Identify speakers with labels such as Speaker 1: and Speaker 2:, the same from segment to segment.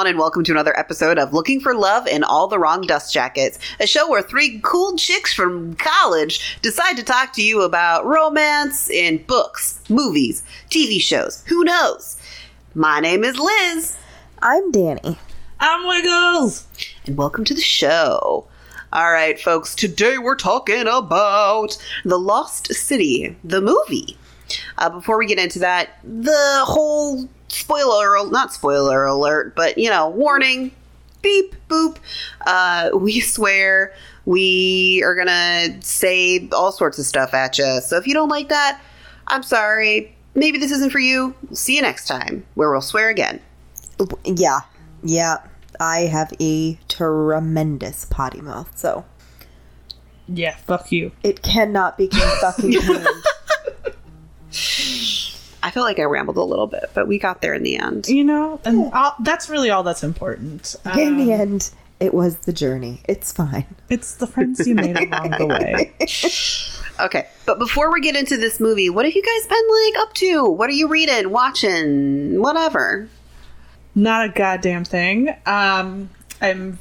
Speaker 1: everyone, and welcome to another episode of Looking for Love in All the Wrong Dust Jackets, a show where three cool chicks from college decide to talk to you about romance in books, movies, TV shows. Who knows? My name is Liz,
Speaker 2: I'm Danny.
Speaker 3: I'm Wiggles.
Speaker 1: and welcome to the show. All right, folks, today we're talking about The Lost City, the movie. Uh, before we get into that, the whole spoiler, not spoiler alert, but you know, warning, beep, boop. Uh, we swear we are gonna say all sorts of stuff at you. So if you don't like that, I'm sorry. Maybe this isn't for you. See you next time, where we'll swear again.
Speaker 2: Yeah, yeah. I have a tremendous potty mouth, so
Speaker 3: Yeah, fuck you.
Speaker 2: it cannot be fucking canned.
Speaker 1: I felt like I rambled a little bit, but we got there in the end.
Speaker 3: You know, and all, that's really all that's important.
Speaker 2: In the
Speaker 3: Um,
Speaker 2: end, it was the journey. It's fine.
Speaker 3: It's the friends you made along the way.
Speaker 1: Okay, but before we get into this movie, what have you guys been like up to? What are you reading, watching, whatever?
Speaker 3: Not a goddamn thing. Um, I've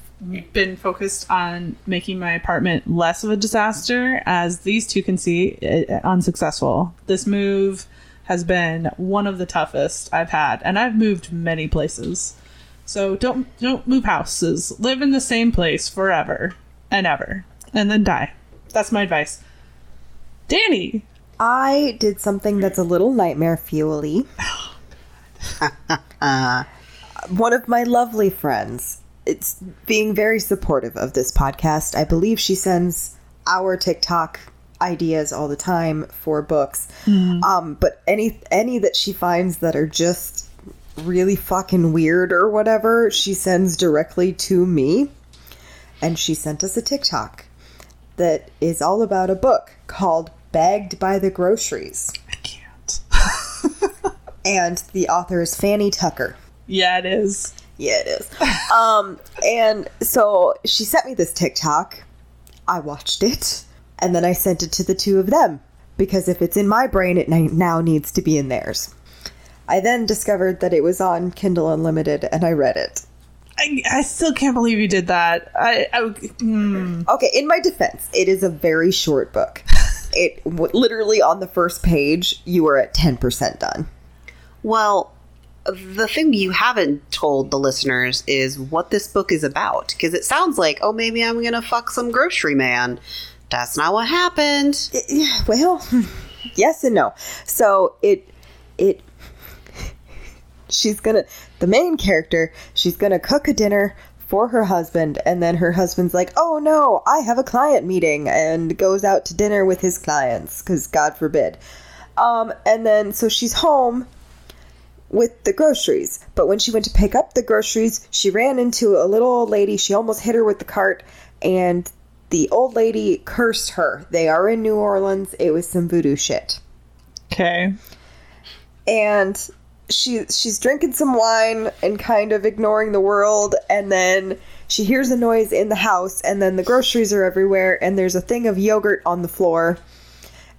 Speaker 3: been focused on making my apartment less of a disaster, as these two can see, uh, unsuccessful. This move has been one of the toughest I've had, and I've moved many places. So don't don't move houses. Live in the same place forever and ever, and then die. That's my advice. Danny,
Speaker 2: I did something that's a little nightmare fuely. Oh, one of my lovely friends, it's being very supportive of this podcast. I believe she sends our TikTok ideas all the time for books. Um, but any any that she finds that are just really fucking weird or whatever, she sends directly to me. And she sent us a TikTok that is all about a book called Bagged by the Groceries.
Speaker 3: I can't.
Speaker 2: And the author is Fanny Tucker.
Speaker 3: yeah, it is.
Speaker 2: Yeah, it is. um, and so she sent me this TikTok. I watched it, and then I sent it to the two of them because if it's in my brain, it now needs to be in theirs. I then discovered that it was on Kindle Unlimited, and I read it.
Speaker 3: I, I still can't believe you did that. I, I mm.
Speaker 2: Okay, in my defense, it is a very short book. It w- literally on the first page, you are at ten percent done.
Speaker 1: Well, the thing you haven't told the listeners is what this book is about. Because it sounds like, oh, maybe I'm going to fuck some grocery man. That's not what happened.
Speaker 2: Yeah, well, yes and no. So it it she's gonna the main character, she's gonna cook a dinner for her husband and then her husband's like, "Oh no, I have a client meeting." and goes out to dinner with his clients cuz god forbid. Um and then so she's home with the groceries. But when she went to pick up the groceries, she ran into a little old lady. She almost hit her with the cart, and the old lady cursed her. They are in New Orleans. It was some voodoo shit.
Speaker 3: Okay.
Speaker 2: And she she's drinking some wine and kind of ignoring the world, and then she hears a noise in the house, and then the groceries are everywhere, and there's a thing of yogurt on the floor,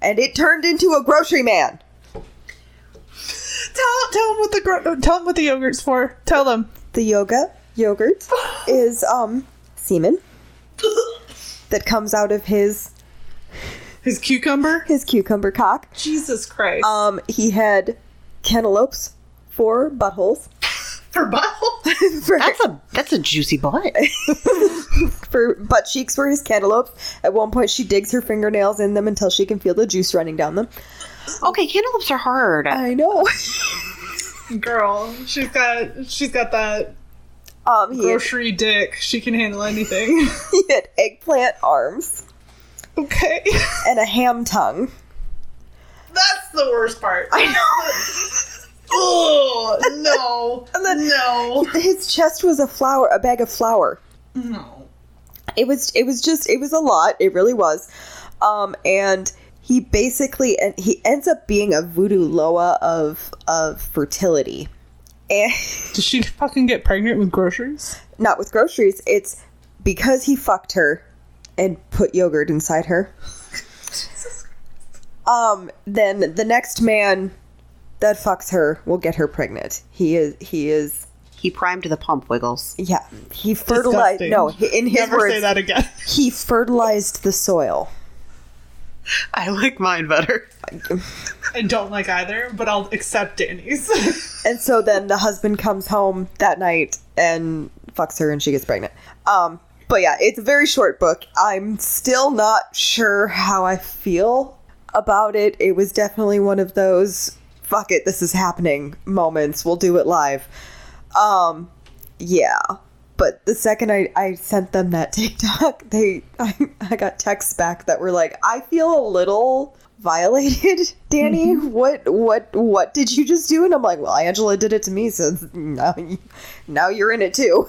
Speaker 2: and it turned into a grocery man.
Speaker 3: Tell tell them what the gro- tell them what the yogurt's for. Tell them.
Speaker 2: the yoga yogurt is um semen that comes out of his
Speaker 3: His cucumber.
Speaker 2: his cucumber cock.
Speaker 3: Jesus Christ.
Speaker 2: Um, he had cantaloupes for buttholes.
Speaker 3: for butthole.
Speaker 2: for,
Speaker 1: That's a that's a juicy butt.
Speaker 2: for butt cheeks were his cantaloupes. At one point, she digs her fingernails in them until she can feel the juice running down them.
Speaker 1: Okay, cantaloupes are hard.
Speaker 2: I know.
Speaker 3: Girl, she's got she's got that
Speaker 2: Um, he had,
Speaker 3: grocery dick. She can handle anything.
Speaker 2: he had eggplant arms
Speaker 3: okay.
Speaker 2: and a ham tongue.
Speaker 3: That's the worst part.
Speaker 2: I know.
Speaker 3: Oh no.
Speaker 2: And then-
Speaker 3: no.
Speaker 2: His chest was a flour, a bag of flour.
Speaker 3: No.
Speaker 2: it was it was just it was a lot it really was um and he basically and he ends up being a voodoo loa of of fertility and
Speaker 3: Did she fucking get pregnant with groceries?
Speaker 2: not with groceries it's because he fucked her and put yogurt inside her um then the next man that fucks her will get her pregnant he is he is
Speaker 1: He primed the pump, Wiggles.
Speaker 2: Yeah, he fertilized.
Speaker 3: Disgusting.
Speaker 2: No, he- in his
Speaker 3: Never
Speaker 2: words,
Speaker 3: say that again.
Speaker 2: he fertilized the soil.
Speaker 1: I like mine better.
Speaker 3: I don't like either, but I'll accept Danny's.
Speaker 2: And so then the husband comes home that night and fucks her and she gets pregnant. Um, but yeah, it's a very short book. I'm still not sure how I feel about it. It was definitely one of those fuck it, this is happening moments. We'll do it live. Um, yeah. But the second I, I sent them that TikTok, they I, I got texts back that were like, I feel a little violated, Danny. Mm-hmm. What what what did you just do? And I'm like, well, Angela did it to me, so now you, now you're in it too.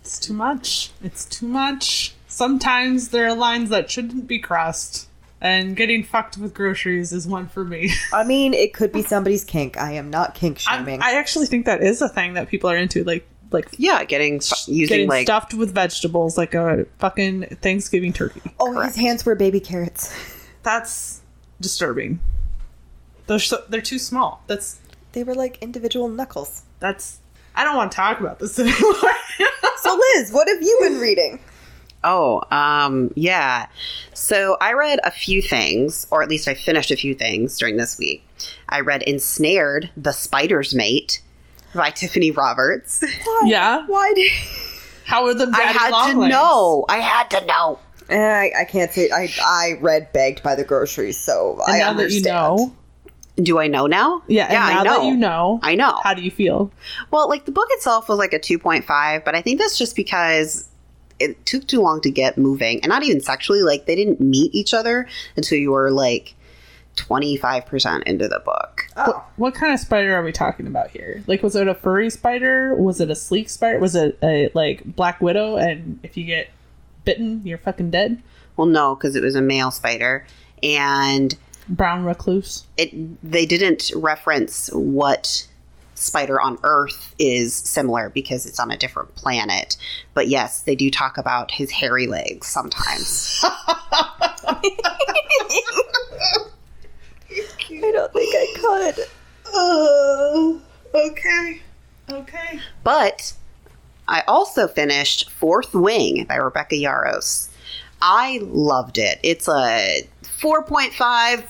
Speaker 3: it's too much. It's too much. Sometimes there are lines that shouldn't be crossed. And getting fucked with groceries is one for me.
Speaker 2: I mean, it could be somebody's kink. I am not kink
Speaker 3: I,
Speaker 2: shaming.
Speaker 3: I actually think that is a thing that people are into, like like
Speaker 1: Yeah, getting using
Speaker 3: getting
Speaker 1: like
Speaker 3: stuffed with vegetables, like a fucking Thanksgiving turkey.
Speaker 2: oh,
Speaker 1: correct.
Speaker 2: his hands were baby carrots.
Speaker 3: That's disturbing. They're so, they're too small. That's
Speaker 2: They were like individual knuckles.
Speaker 3: that's. I don't want to talk about this anymore.
Speaker 2: So, Liz, what have you been reading?
Speaker 1: Oh, um, yeah. So I read a few things, or at least I finished a few things during this week. I read Ensnared, The Spider's Mate by Tiffany Roberts. Why?
Speaker 3: yeah.
Speaker 2: Why did
Speaker 3: How are the
Speaker 1: I
Speaker 3: daddy
Speaker 1: had to
Speaker 3: legs?
Speaker 1: know. I had to know.
Speaker 2: Eh, I, I can't say I I read begged by the groceries, so
Speaker 3: And
Speaker 2: I
Speaker 3: now that you
Speaker 2: understand.
Speaker 3: know,
Speaker 1: Do I know now?
Speaker 3: yeah, and
Speaker 1: yeah,
Speaker 3: now
Speaker 1: I know.
Speaker 3: that you know,
Speaker 1: I know.
Speaker 3: how do you feel?
Speaker 1: Well, like the book itself was like a 2.5, but I think that's just because it took too long to get moving. And not even sexually, like they didn't meet each other until you were like 25% into the book.
Speaker 2: Oh,
Speaker 3: What kind of spider are we talking about here? Like, was it a furry spider? Was it a sleek spider? Was it a like black widow? And if you get bitten, you're fucking dead.
Speaker 1: Well, no, because it was a male spider. And
Speaker 3: Brown recluse.
Speaker 1: it they didn't reference what spider on Earth is similar because it's on a different planet. But yes, they do talk about his hairy legs sometimes.
Speaker 2: I don't think I could.
Speaker 3: Oh, okay, okay.
Speaker 1: But I also finished Fourth Wing by Rebecca Yarros. I loved it. It's a 4.5,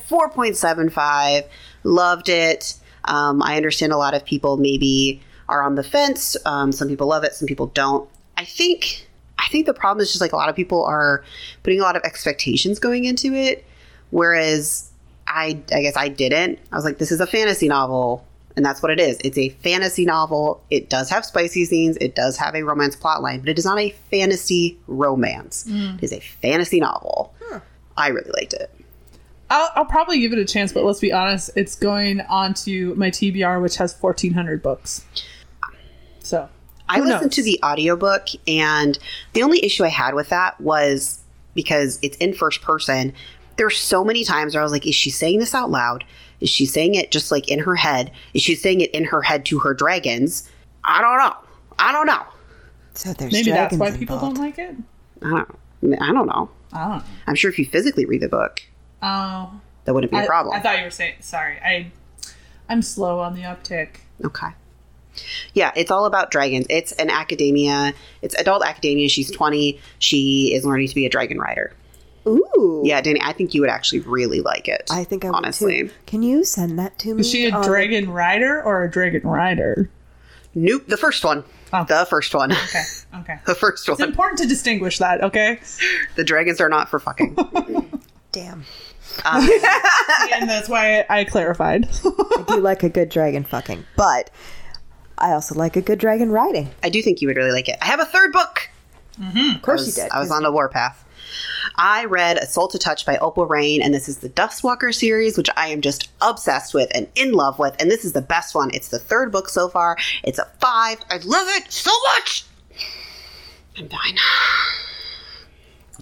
Speaker 1: 4.75. Loved it. Um, I understand a lot of people maybe are on the fence. Um, some people love it, some people don't. I think I think the problem is just like a lot of people are putting a lot of expectations going into it, whereas I I guess I didn't. I was like, this is a fantasy novel, and that's what it is. It's a fantasy novel. It does have spicy scenes. It does have a romance plotline, but it is not a fantasy romance. Hmm. It is a fantasy novel. I really liked it.
Speaker 3: I'll, I'll probably give it a chance, but let's be honest, it's going on to my TBR, which has 1,400 books. So,
Speaker 1: I listened
Speaker 3: knows?
Speaker 1: to the audiobook and the only issue I had with that was because it's in first person. There's so many times where I was like, is she saying this out loud? Is she saying it just like in her head? Is she saying it in her head to her dragons? I don't know. I don't know.
Speaker 2: So there's
Speaker 3: maybe that's
Speaker 2: dragons
Speaker 3: why people don't like it.
Speaker 1: I don't I don't know.
Speaker 3: I don't know.
Speaker 1: I'm sure if you physically read the book,
Speaker 3: Oh,
Speaker 1: that wouldn't be a
Speaker 3: I,
Speaker 1: problem.
Speaker 3: I thought you were saying. Sorry, I, I'm slow on the uptick.
Speaker 1: Okay. Yeah, it's all about dragons. It's an academia. It's adult academia. She's 20. She is learning to be a dragon rider.
Speaker 2: Ooh.
Speaker 1: Yeah, Danny, I think you would actually really like it.
Speaker 2: I think I would
Speaker 1: honestly.
Speaker 2: too. Can you send that to me?
Speaker 3: Is she a
Speaker 2: on
Speaker 3: dragon rider or a dragon rider?
Speaker 1: Nope, the first one.
Speaker 3: Oh.
Speaker 1: The first one.
Speaker 3: Okay, okay.
Speaker 1: the first one.
Speaker 3: It's important to distinguish that, okay?
Speaker 1: The dragons are not for fucking.
Speaker 2: Damn.
Speaker 1: Um,
Speaker 3: and that's why I clarified.
Speaker 2: I do like a good dragon fucking, but I also like a good dragon riding.
Speaker 1: I do think you would really like it. I have a third book.
Speaker 2: Of course
Speaker 1: was,
Speaker 2: you did.
Speaker 1: I was on a warpath. I read A Soul to Touch by Opal Reyne, and this is the Duskwalker series, which I am just obsessed with and in love with. And this is the best one. It's the third book so far. It's a five. I love it so much. I'm fine.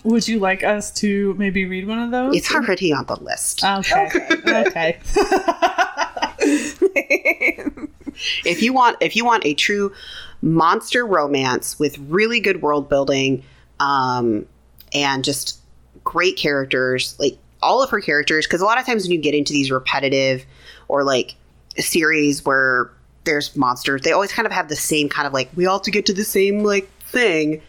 Speaker 3: Would you like us to maybe read one of those?
Speaker 1: It's already on the list.
Speaker 3: Okay. Okay.
Speaker 1: if you want if you want a true monster romance with really good world building um, and just great characters like all of her characters because a lot of times when you get into these repetitive or like series where there's monsters. They always kind of have the same kind of like we all have to get to the same like thing.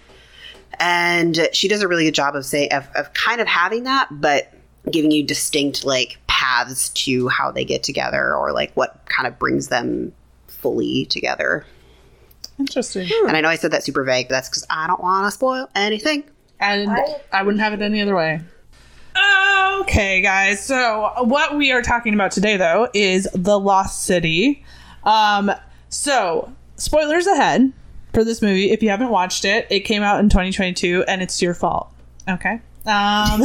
Speaker 1: And she does a really good job of saying of, of kind of having that, but giving you distinct like paths to how they get together or like what kind of brings them fully together.
Speaker 3: Interesting. Hmm.
Speaker 1: And I know I said that super vague, but that's because I don't want to spoil anything.
Speaker 3: And I wouldn't have it any other way. Okay, guys. So what we are talking about today, though, is the Lost City. Um, so spoilers ahead for this movie. If you haven't watched it, it came out in 2022, and it's your fault. Okay. Um,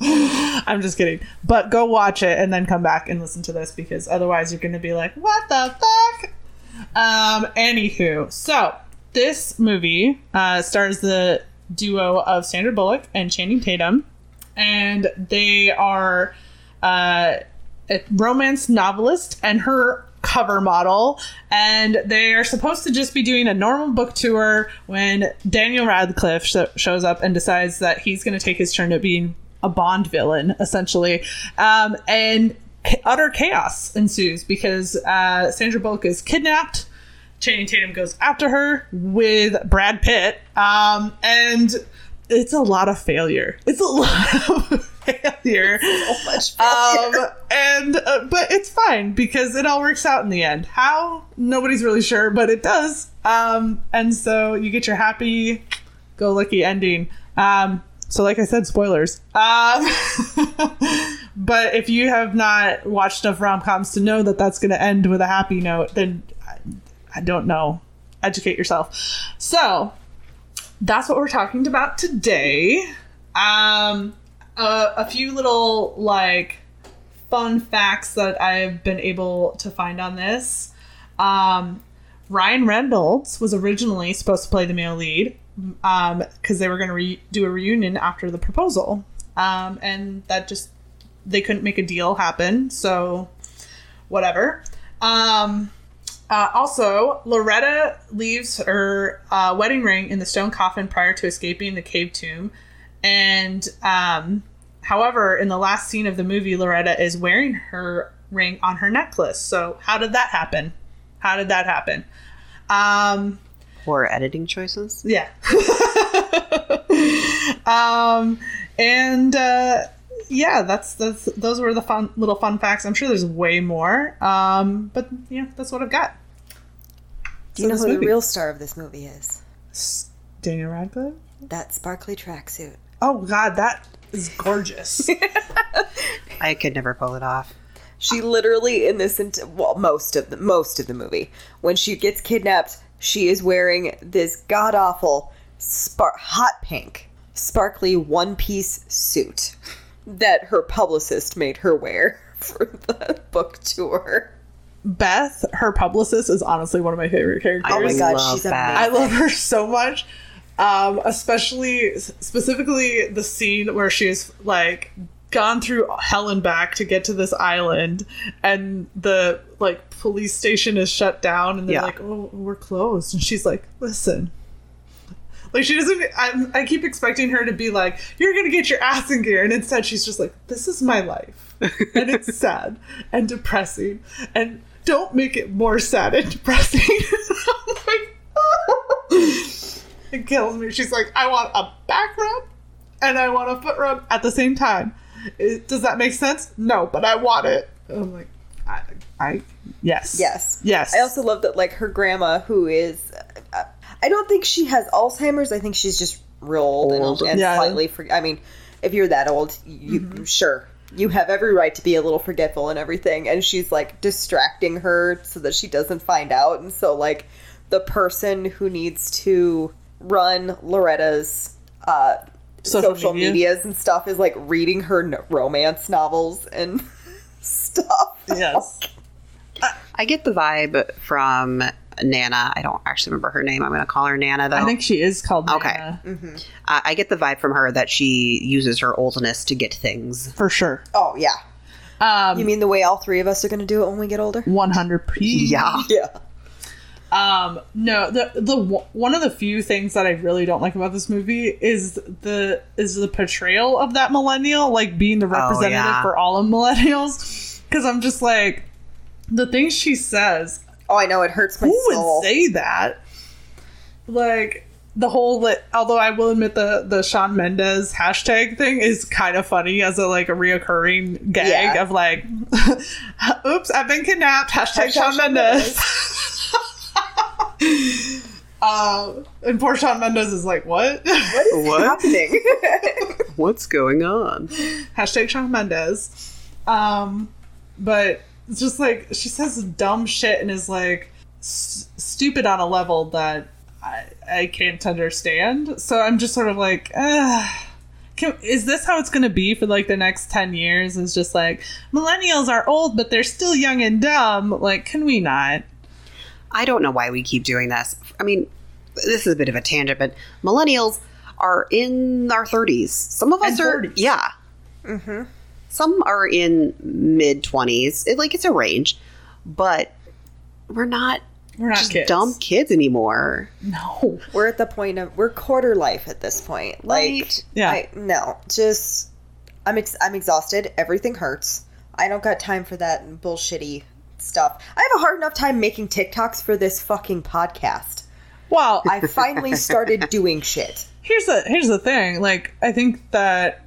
Speaker 3: I'm just kidding. But go watch it and then come back and listen to this because otherwise you're going to be like, what the fuck? Um, anywho, so this movie uh, stars the duo of Sandra Bullock and Channing Tatum, and they are uh, a romance novelist and her cover model, and they are supposed to just be doing a normal book tour when Daniel Radcliffe sh- shows up and decides that he's going to take his turn at being a Bond villain, essentially, um, and utter chaos ensues because uh, Sandra Bullock is kidnapped. Channing Tatum goes after her with Brad Pitt, um, and it's a lot of failure. It's a lot of failure.
Speaker 2: So much
Speaker 3: Um, and uh, but it's fine because it all works out in the end. How nobody's really sure, but it does. Um, and so you get your happy go lucky ending. Um, so like I said, spoilers. Um, but if you have not watched enough rom coms to know that that's going to end with a happy note, then I, don't know. Educate yourself. So that's what we're talking about today. Um, uh, a few little like fun facts that I've been able to find on this. Um, Ryan Reynolds was originally supposed to play the male lead because they were going to re- do a reunion after the proposal, um, and that just they couldn't make a deal happen. So whatever. Um, uh, also, Loretta leaves her uh, wedding ring in the stone coffin prior to escaping the cave tomb. And, um, however, in the last scene of the movie, Loretta is wearing her ring on her necklace. So, how did that happen? How did that happen? Um,
Speaker 1: Poor editing choices.
Speaker 3: yeah. um, and uh, yeah, that's that's those were the fun little fun facts. I'm sure there's way more. Um, but yeah, that's what I've got.
Speaker 2: Do you know
Speaker 3: this
Speaker 2: who the real star of this movie is?
Speaker 3: Daniel Radcliffe.
Speaker 2: That sparkly tracksuit.
Speaker 3: Oh God, that is gorgeous.
Speaker 1: I could never pull it off.
Speaker 2: She literally in this ent- well most of the most of the movie when she gets kidnapped, she is wearing this god awful spar- hot pink sparkly one piece suit that her publicist made her wear for the book tour.
Speaker 3: Beth, her publicist, is honestly one of my favorite characters.
Speaker 2: Oh my god,
Speaker 1: love
Speaker 2: she's
Speaker 1: that.
Speaker 3: I love her so much. Um, especially specifically the scene where she's like gone through hell and back to get to this island and the like police station is shut down and they're
Speaker 1: Yeah.
Speaker 3: like, Oh, we're closed and she's like, Listen. Like she doesn't I, I keep expecting her to be like, You're gonna get your ass in gear and instead she's just like, This is my life. and it's sad and depressing. And don't make it more sad and depressing. I'm like, it kills me. She's like, I want a back rub and I want a foot rub at the same time. It- does that make sense? No, but I want it. I'm like, I, I yes,
Speaker 2: Yes.
Speaker 3: yes.
Speaker 2: I also love that like her grandma who is uh, I don't think she has Alzheimer's. I think she's just real old,
Speaker 1: Old.
Speaker 2: and, and
Speaker 3: Yeah.
Speaker 2: slightly for I mean, if you're that old, you sure. You have every right to be a little forgetful and everything and she's like distracting her so that she doesn't find out and so like the person who needs to run Loretta's uh
Speaker 3: Social
Speaker 2: social,
Speaker 3: media.
Speaker 2: medias and stuff is like reading her no- romance novels and stuff.
Speaker 3: yes.
Speaker 1: I get the vibe from Nana. I don't actually remember her name. I'm going to call her Nana, though.
Speaker 3: I think she is called
Speaker 1: Okay.
Speaker 3: Nana,
Speaker 1: uh, I get the vibe from her that she uses her oldness to get things.
Speaker 3: for sure.
Speaker 2: Oh yeah.
Speaker 3: Um,
Speaker 2: You mean the way all three of us are going to do it when we get older?
Speaker 3: 100 p.
Speaker 1: Yeah.
Speaker 2: Yeah.
Speaker 3: Um, no, the the one of the few things that I really don't like about this movie is the is the portrayal of that millennial, like being the representative
Speaker 1: yeah.
Speaker 3: for all of millennials. Because I'm just like, the things she says.
Speaker 2: Oh, I know it hurts my
Speaker 3: Who
Speaker 2: soul.
Speaker 3: would say that? Like the whole like, although I will admit the the Shawn Mendes hashtag thing is kind of funny as a like a reoccurring gag
Speaker 2: Yeah.
Speaker 3: of like, "Oops, I've been kidnapped." Hashtag,
Speaker 2: Hashtag
Speaker 3: Sean
Speaker 2: Shawn
Speaker 3: Mendes. uh, and poor Shawn Mendes is like, "What?"
Speaker 2: what is
Speaker 1: What?
Speaker 2: happening?
Speaker 1: What's going on?
Speaker 3: hashtag Shawn Mendes. Um, but it's just like she says dumb shit and is like s- stupid on a level that I, I can't understand. So I'm just sort of like, Can, is this how it's going to be for like the next 10 years? Is just like millennials are old, but they're still young and dumb. Like, can we not?
Speaker 1: I don't know why we keep doing this. I mean, this is a bit of a tangent, but millennials are in our 30s. Some of us
Speaker 3: And
Speaker 1: are,
Speaker 3: 40s.
Speaker 1: yeah.
Speaker 2: mm-hmm.
Speaker 1: Some are in mid 20s. It, like, it's a range, but we're not
Speaker 3: We're not
Speaker 1: just
Speaker 3: kids.
Speaker 1: dumb kids anymore.
Speaker 3: No.
Speaker 2: We're at the point of we're quarter life at this point. Like,
Speaker 1: Right.
Speaker 3: Yeah.
Speaker 2: I, no, just I'm ex- I'm exhausted. Everything hurts. I don't got time for that bullshitty stuff. I have a hard enough time making TikToks for this fucking podcast.
Speaker 3: Well,
Speaker 2: I finally started doing shit.
Speaker 3: here's the here's the thing like i think that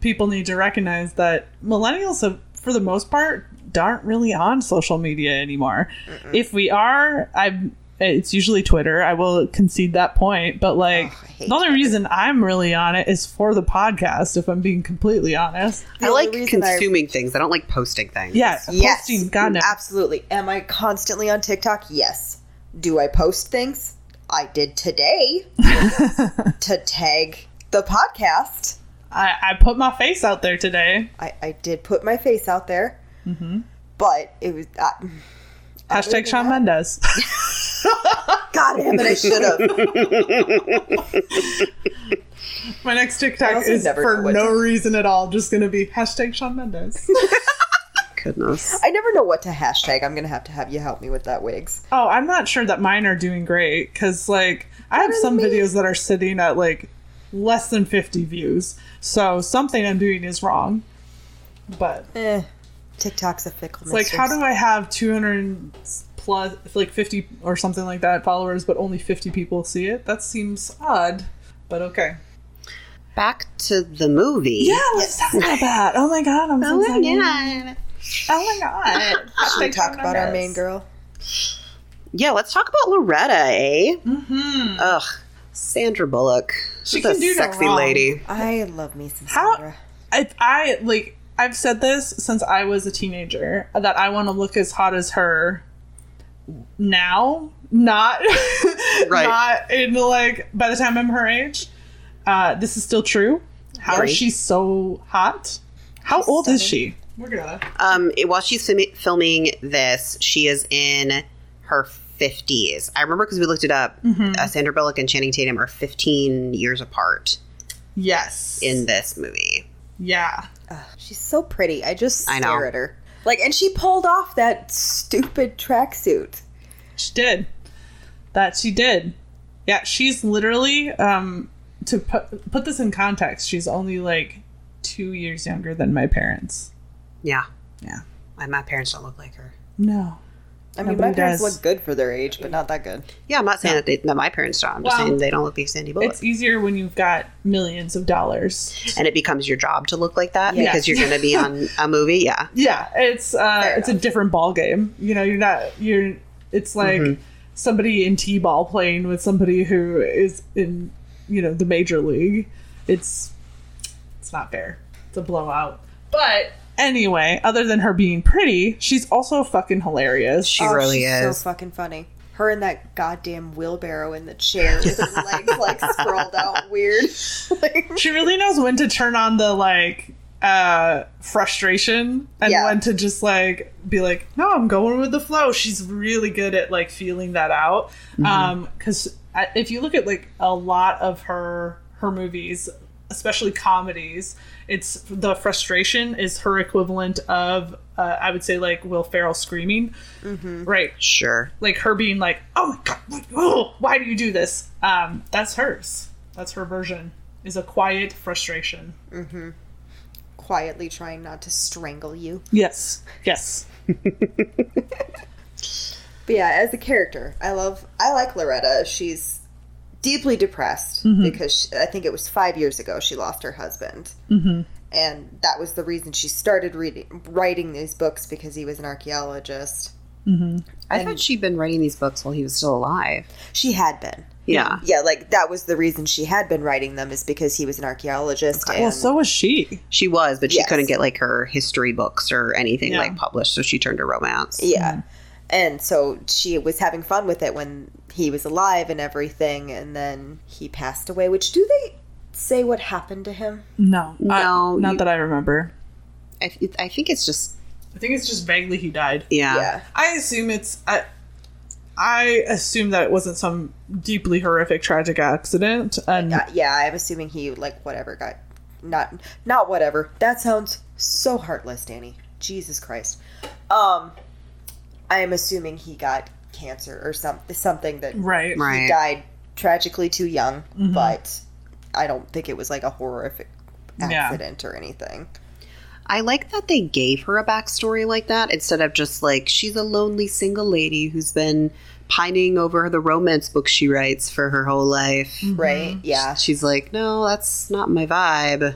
Speaker 3: people need to recognize that millennials have for the most part aren't really on social media anymore if we are I'm it's usually twitter i will concede that point but like
Speaker 2: Ugh, I hate
Speaker 3: the only
Speaker 2: Twitter.
Speaker 3: reason i'm really on it is for the podcast if i'm being completely honest
Speaker 2: The
Speaker 1: I like
Speaker 2: reason I-
Speaker 1: consuming things. I don't like posting things.
Speaker 3: yeah
Speaker 2: Yes,
Speaker 3: posting god no
Speaker 2: absolutely. Am I constantly on TikTok? Yes. Do I post things? I did today to tag the podcast.
Speaker 3: I, I put my face out there today
Speaker 2: I, I did put my face out there,
Speaker 3: Mm-hmm.
Speaker 2: but it was uh,
Speaker 3: hashtag
Speaker 2: than
Speaker 3: shawn
Speaker 2: that-
Speaker 3: mendes
Speaker 2: God damn it! I should have.
Speaker 3: my next
Speaker 2: I
Speaker 3: tiktok is for no
Speaker 2: to-
Speaker 3: reason at all just gonna be hashtag shawn mendes
Speaker 1: Goodness.
Speaker 2: I never know what to hashtag. I'm gonna have to have you help me with that, Wigs.
Speaker 3: Oh, I'm not sure that mine are doing great because, like, I have some
Speaker 2: me.
Speaker 3: videos that are sitting at like less than 50 views. So something I'm doing is wrong. But
Speaker 2: Eh, TikTok's a fickle.
Speaker 3: it's like, how do I have 200 plus, like 50 or something like that followers, but only 50 people see it? That seems odd. But okay.
Speaker 1: Back to the movie.
Speaker 3: Yeah, let's talk about that. Oh my god, I'm so
Speaker 1: Oh
Speaker 3: excited.
Speaker 1: my god.
Speaker 3: Oh my god.
Speaker 2: Should we talk about our main girl?
Speaker 1: Yeah, let's talk about Loretta, eh?
Speaker 3: Mm-hmm.
Speaker 1: Ugh. Sandra Bullock.
Speaker 3: She
Speaker 1: She's a
Speaker 3: can do no
Speaker 1: sexy
Speaker 3: wrong.
Speaker 1: lady.
Speaker 2: I love me some
Speaker 3: How-
Speaker 2: Sandra.
Speaker 3: I, I like I've said this since I was a teenager that I want to look as hot as her now, not
Speaker 1: Right.
Speaker 3: not in like by the time I'm her age. Uh, this is still true. How is
Speaker 1: Right.
Speaker 3: she so hot? How
Speaker 2: She's
Speaker 3: old is she? We're gonna.
Speaker 1: Um, while she's fimi- filming this, she is in her 50s. I remember because we looked it up.
Speaker 3: Mm-hmm.
Speaker 1: Uh, Sandra Bullock and Channing Tatum are 15 years apart
Speaker 3: Yes.
Speaker 1: in this movie.
Speaker 3: yeah.
Speaker 2: Ugh, she's so pretty. I just
Speaker 1: I
Speaker 2: stare
Speaker 1: know.
Speaker 2: at her. Like, and she pulled off that stupid tracksuit.
Speaker 3: She did. That she did. Yeah, she's literally um to put put this in context, she's only like 2 years younger than my parents.
Speaker 1: Yeah.
Speaker 3: Yeah.
Speaker 1: My, my parents don't look like her.
Speaker 3: No.
Speaker 2: I mean,
Speaker 3: Nobody
Speaker 2: my parents
Speaker 3: does.
Speaker 2: look good for their age, but not that good.
Speaker 1: Yeah, I'm not saying that, they, that my parents don't. I'm just
Speaker 3: Well,
Speaker 1: saying they don't look like Sandy Bullock.
Speaker 3: It's easier when you've got millions of dollars.
Speaker 1: and it becomes your job to look like that
Speaker 2: Yeah.
Speaker 1: because you're going to be on a movie. Yeah.
Speaker 3: Yeah, it's uh it's a different ball game. You know, you're not you're it's like
Speaker 1: Mhm.
Speaker 3: somebody in T-ball playing with somebody who is in, you know, the major league. It's it's not fair. It's a blowout. But anyway, other than her being pretty, she's also fucking hilarious.
Speaker 1: She
Speaker 2: Oh,
Speaker 1: really
Speaker 2: she's
Speaker 1: is.
Speaker 2: so fucking funny. Her in that goddamn wheelbarrow in the chair with her legs like sprawled out weird. Like,
Speaker 3: she really knows when to turn on the like uh frustration and
Speaker 2: Yeah.
Speaker 3: when to just like be like no i'm going with the flow she's really good at like feeling that out um because if you look at like a lot of her her movies especially comedies it's the frustration is her equivalent of uh, i would say like will ferrell screaming right
Speaker 1: Sure.
Speaker 3: like her being like, "Oh my god, oh, why do you do this?" Um, that's hers. That's her version. Is a quiet frustration.
Speaker 2: quietly trying not to strangle you.
Speaker 3: Yes. Yes.
Speaker 2: But yeah, as a character, I love I like Loretta. She's deeply depressed
Speaker 3: Mm-hmm.
Speaker 2: because she, I think it was five years ago she lost her husband, mm-hmm. and that was the reason she started reading writing these books because he was an archaeologist.
Speaker 1: I thought she'd been writing these books while he was still alive.
Speaker 2: She had been.
Speaker 1: Yeah.
Speaker 2: Yeah, like that was the reason she had been writing them is because he was an archaeologist. And
Speaker 3: Well, so was she.
Speaker 1: She was, but she
Speaker 2: Yes.
Speaker 1: couldn't get like her history books or anything
Speaker 3: Yeah.
Speaker 1: like published, so she turned to romance.
Speaker 2: Yeah. And so she was having fun with it when he was alive and everything, and then he passed away. Which do they say what happened to him?
Speaker 3: No. I-
Speaker 1: No,
Speaker 3: not
Speaker 1: you-
Speaker 3: that I remember.
Speaker 1: I, th- I think it's just
Speaker 3: I think it's just vaguely he died.
Speaker 1: yeah.
Speaker 2: Yeah.
Speaker 3: I assume it's. I, I assume that it wasn't some deeply horrific tragic accident, and
Speaker 2: Uh, yeah, I'm assuming he like whatever got not not whatever. That sounds so heartless, Danny. Jesus Christ. Um, I am assuming he got cancer or some something that
Speaker 3: right,
Speaker 1: Right.
Speaker 2: he died tragically too young,
Speaker 3: Mm-hmm.
Speaker 2: but I don't think it was like a horrific
Speaker 3: Yeah.
Speaker 2: accident or anything.
Speaker 1: I like that they gave her a backstory like that instead of just like she's a lonely single lady who's been pining over the romance books she writes for her whole life.
Speaker 2: Right? Yeah.
Speaker 1: She's like, no, that's not my vibe.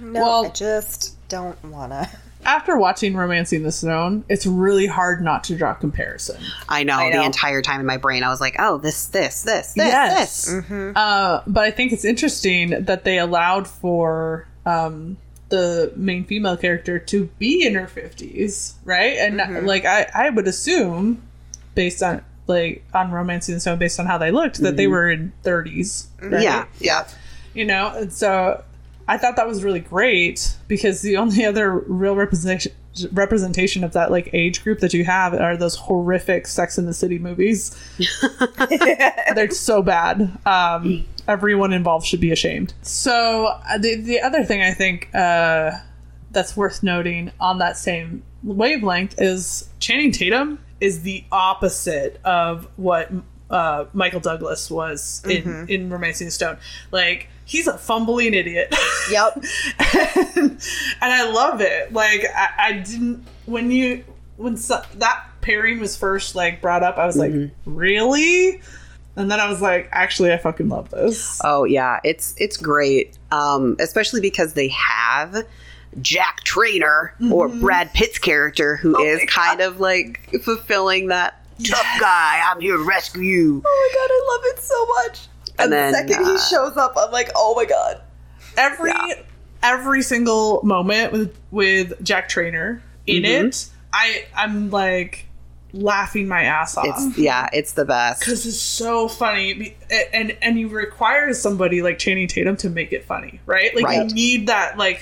Speaker 2: No,
Speaker 3: Well-
Speaker 2: I just don't wanna.
Speaker 3: After watching *Romancing the Stone*, it's really hard not to draw comparison.
Speaker 1: I know,
Speaker 2: I know.
Speaker 1: the entire time in my brain, I was like, oh, this, this, this, this,
Speaker 3: Yes.
Speaker 1: this.
Speaker 3: Uh, but I think it's interesting that they allowed for um, the main female character to be in her fifties, right? And like I, I would assume, based on like on *Romancing the Stone*, based on how they looked, that they were in 30s. Right?
Speaker 1: Yeah, yeah.
Speaker 3: you know and so i thought that was really great because the only other real representation representation of that like age group that you have are those horrific sex in the city movies. They're so bad. Um everyone involved should be ashamed. So uh, the, the other thing i think uh that's worth noting on that same wavelength is channing tatum is the opposite of what uh, Michael Douglas was in in *Romancing the Stone*. Like he's a fumbling idiot.
Speaker 2: Yep.
Speaker 3: and, and I love it. Like I, I didn't when you when so, that pairing was first like brought up, I was like, really? And then I was like, actually, I fucking love this.
Speaker 1: Oh yeah, it's it's great. Um, especially because they have Jack Trainer or Brad Pitt's character, who is kind of like fulfilling that tough guy. I'm here to rescue you.
Speaker 2: Oh my god, I love it so much.
Speaker 1: And
Speaker 2: And,
Speaker 1: then,
Speaker 2: the second
Speaker 1: uh,
Speaker 2: he shows up, I'm like, oh my god.
Speaker 3: Every
Speaker 1: Yeah.
Speaker 3: every single moment with with Jack Trainer in it, I I'm like laughing my ass off.
Speaker 1: It's yeah, it's the best.
Speaker 3: because it's so funny and and you require somebody like channing tatum to make it funny right like
Speaker 1: Right.
Speaker 3: you need that like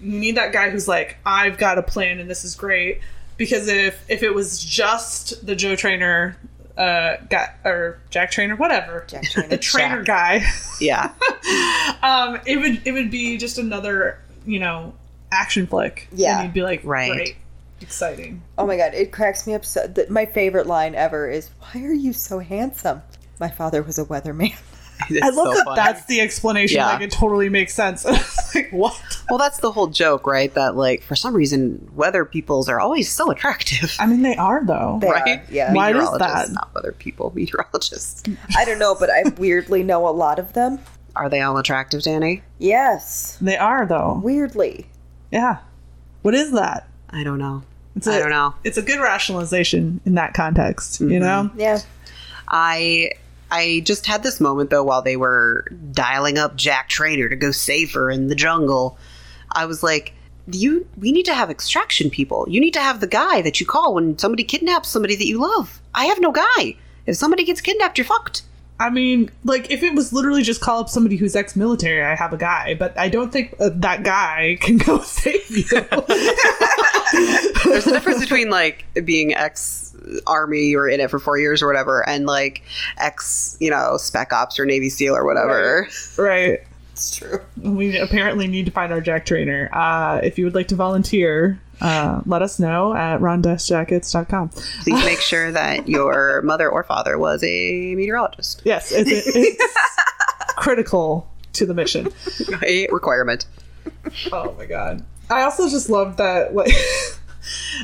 Speaker 3: you need that guy who's like i've got a plan and this is great because if if it was just the joe trainer uh got or jack trainer whatever
Speaker 2: Jack Trainer.
Speaker 3: the trainer
Speaker 1: Jack.
Speaker 3: guy
Speaker 1: Yeah,
Speaker 3: um it would it would be just another you know action flick
Speaker 2: Yeah.
Speaker 3: and you'd be like
Speaker 1: Right.
Speaker 3: great exciting
Speaker 2: Oh my god, it cracks me up. So, th- my favorite line ever is, "Why are you so handsome?" My father was a weatherman.
Speaker 1: It's
Speaker 3: i love
Speaker 1: so
Speaker 3: that
Speaker 1: funny.
Speaker 3: that's the explanation
Speaker 1: Yeah.
Speaker 3: like it totally makes sense like what
Speaker 1: Well, that's the whole joke, right? That like for some reason, weather peoples are always so attractive.
Speaker 3: I mean, they are though.
Speaker 2: They
Speaker 1: right?
Speaker 2: are, yeah.
Speaker 3: Why does
Speaker 1: Meteorologists,
Speaker 3: that?
Speaker 1: Not weather people, meteorologists.
Speaker 2: I don't know, but I weirdly know a lot of them.
Speaker 1: Are they all attractive, Danny?
Speaker 2: Yes,
Speaker 3: They are though.
Speaker 2: weirdly.
Speaker 3: Yeah. What is that?
Speaker 1: I don't know.
Speaker 3: It's
Speaker 1: I
Speaker 3: a-
Speaker 1: don't know.
Speaker 3: It's a good rationalization in that context, you know? Mm-hmm.
Speaker 2: Yeah.
Speaker 1: I I just had this moment though while they were dialing up Jack Trainer to go save her in the jungle. I was like, you we need to have extraction people. You need to have the guy that you call when somebody kidnaps somebody that you love. I have no guy. If somebody gets kidnapped, you're fucked.
Speaker 3: I mean, like, if it was literally just call up somebody who's ex military, I have a guy, but I don't think uh, that guy can go save you.
Speaker 1: There's a difference between like being ex army or in it for four years or whatever, and like ex, you know, spec ops or Navy SEAL or whatever.
Speaker 3: right.
Speaker 2: It's true.
Speaker 3: We apparently need to find our Jack trainer. Uh, if you would like to volunteer, uh, let us know at wrong-jackets.com.
Speaker 1: Please make sure that your mother or father was a meteorologist.
Speaker 3: Yes, it's, it's critical to the mission.
Speaker 1: A requirement.
Speaker 3: oh my god. I also just love that like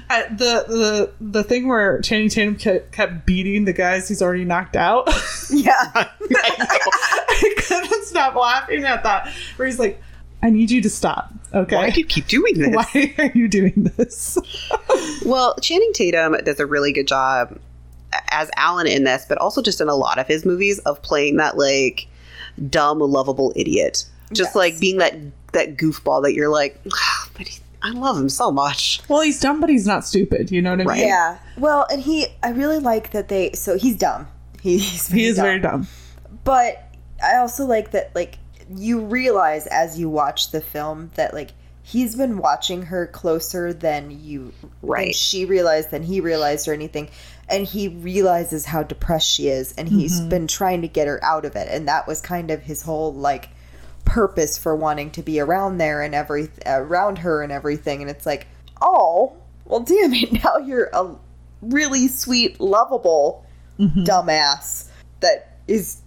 Speaker 3: the the the thing where Channing Tatum kept, beating the guys he's already knocked out.
Speaker 2: Yeah.
Speaker 3: I couldn't stop laughing at that. Where he's like, "I need you to stop." Okay.
Speaker 1: Why do you keep doing this?
Speaker 3: Why are you doing this?
Speaker 1: Well, Channing Tatum does a really good job as Alan in this, but also just in a lot of his movies of playing that like dumb, lovable idiot. Just
Speaker 2: Yes.
Speaker 1: like being that that goofball that you're like, "Ah, but he, I love him so much.
Speaker 3: well, he's dumb, but he's not stupid. You know what I mean?
Speaker 1: Right.
Speaker 2: Yeah. Well, and he, I really like that they, so he's dumb. He, he's
Speaker 3: He is very dumb.
Speaker 2: But I also like that, like, you realize as you watch the film that, like, he's been watching her closer than you, than
Speaker 1: Right.
Speaker 2: she realized, than he realized or anything. And he realizes how depressed she is, and he's mm-hmm. been trying to get her out of it. And that was kind of his whole, like, purpose for wanting to be around there and every around her and everything. And it's like, oh, well, damn it! Now you're a really sweet, lovable mm-hmm. dumbass that is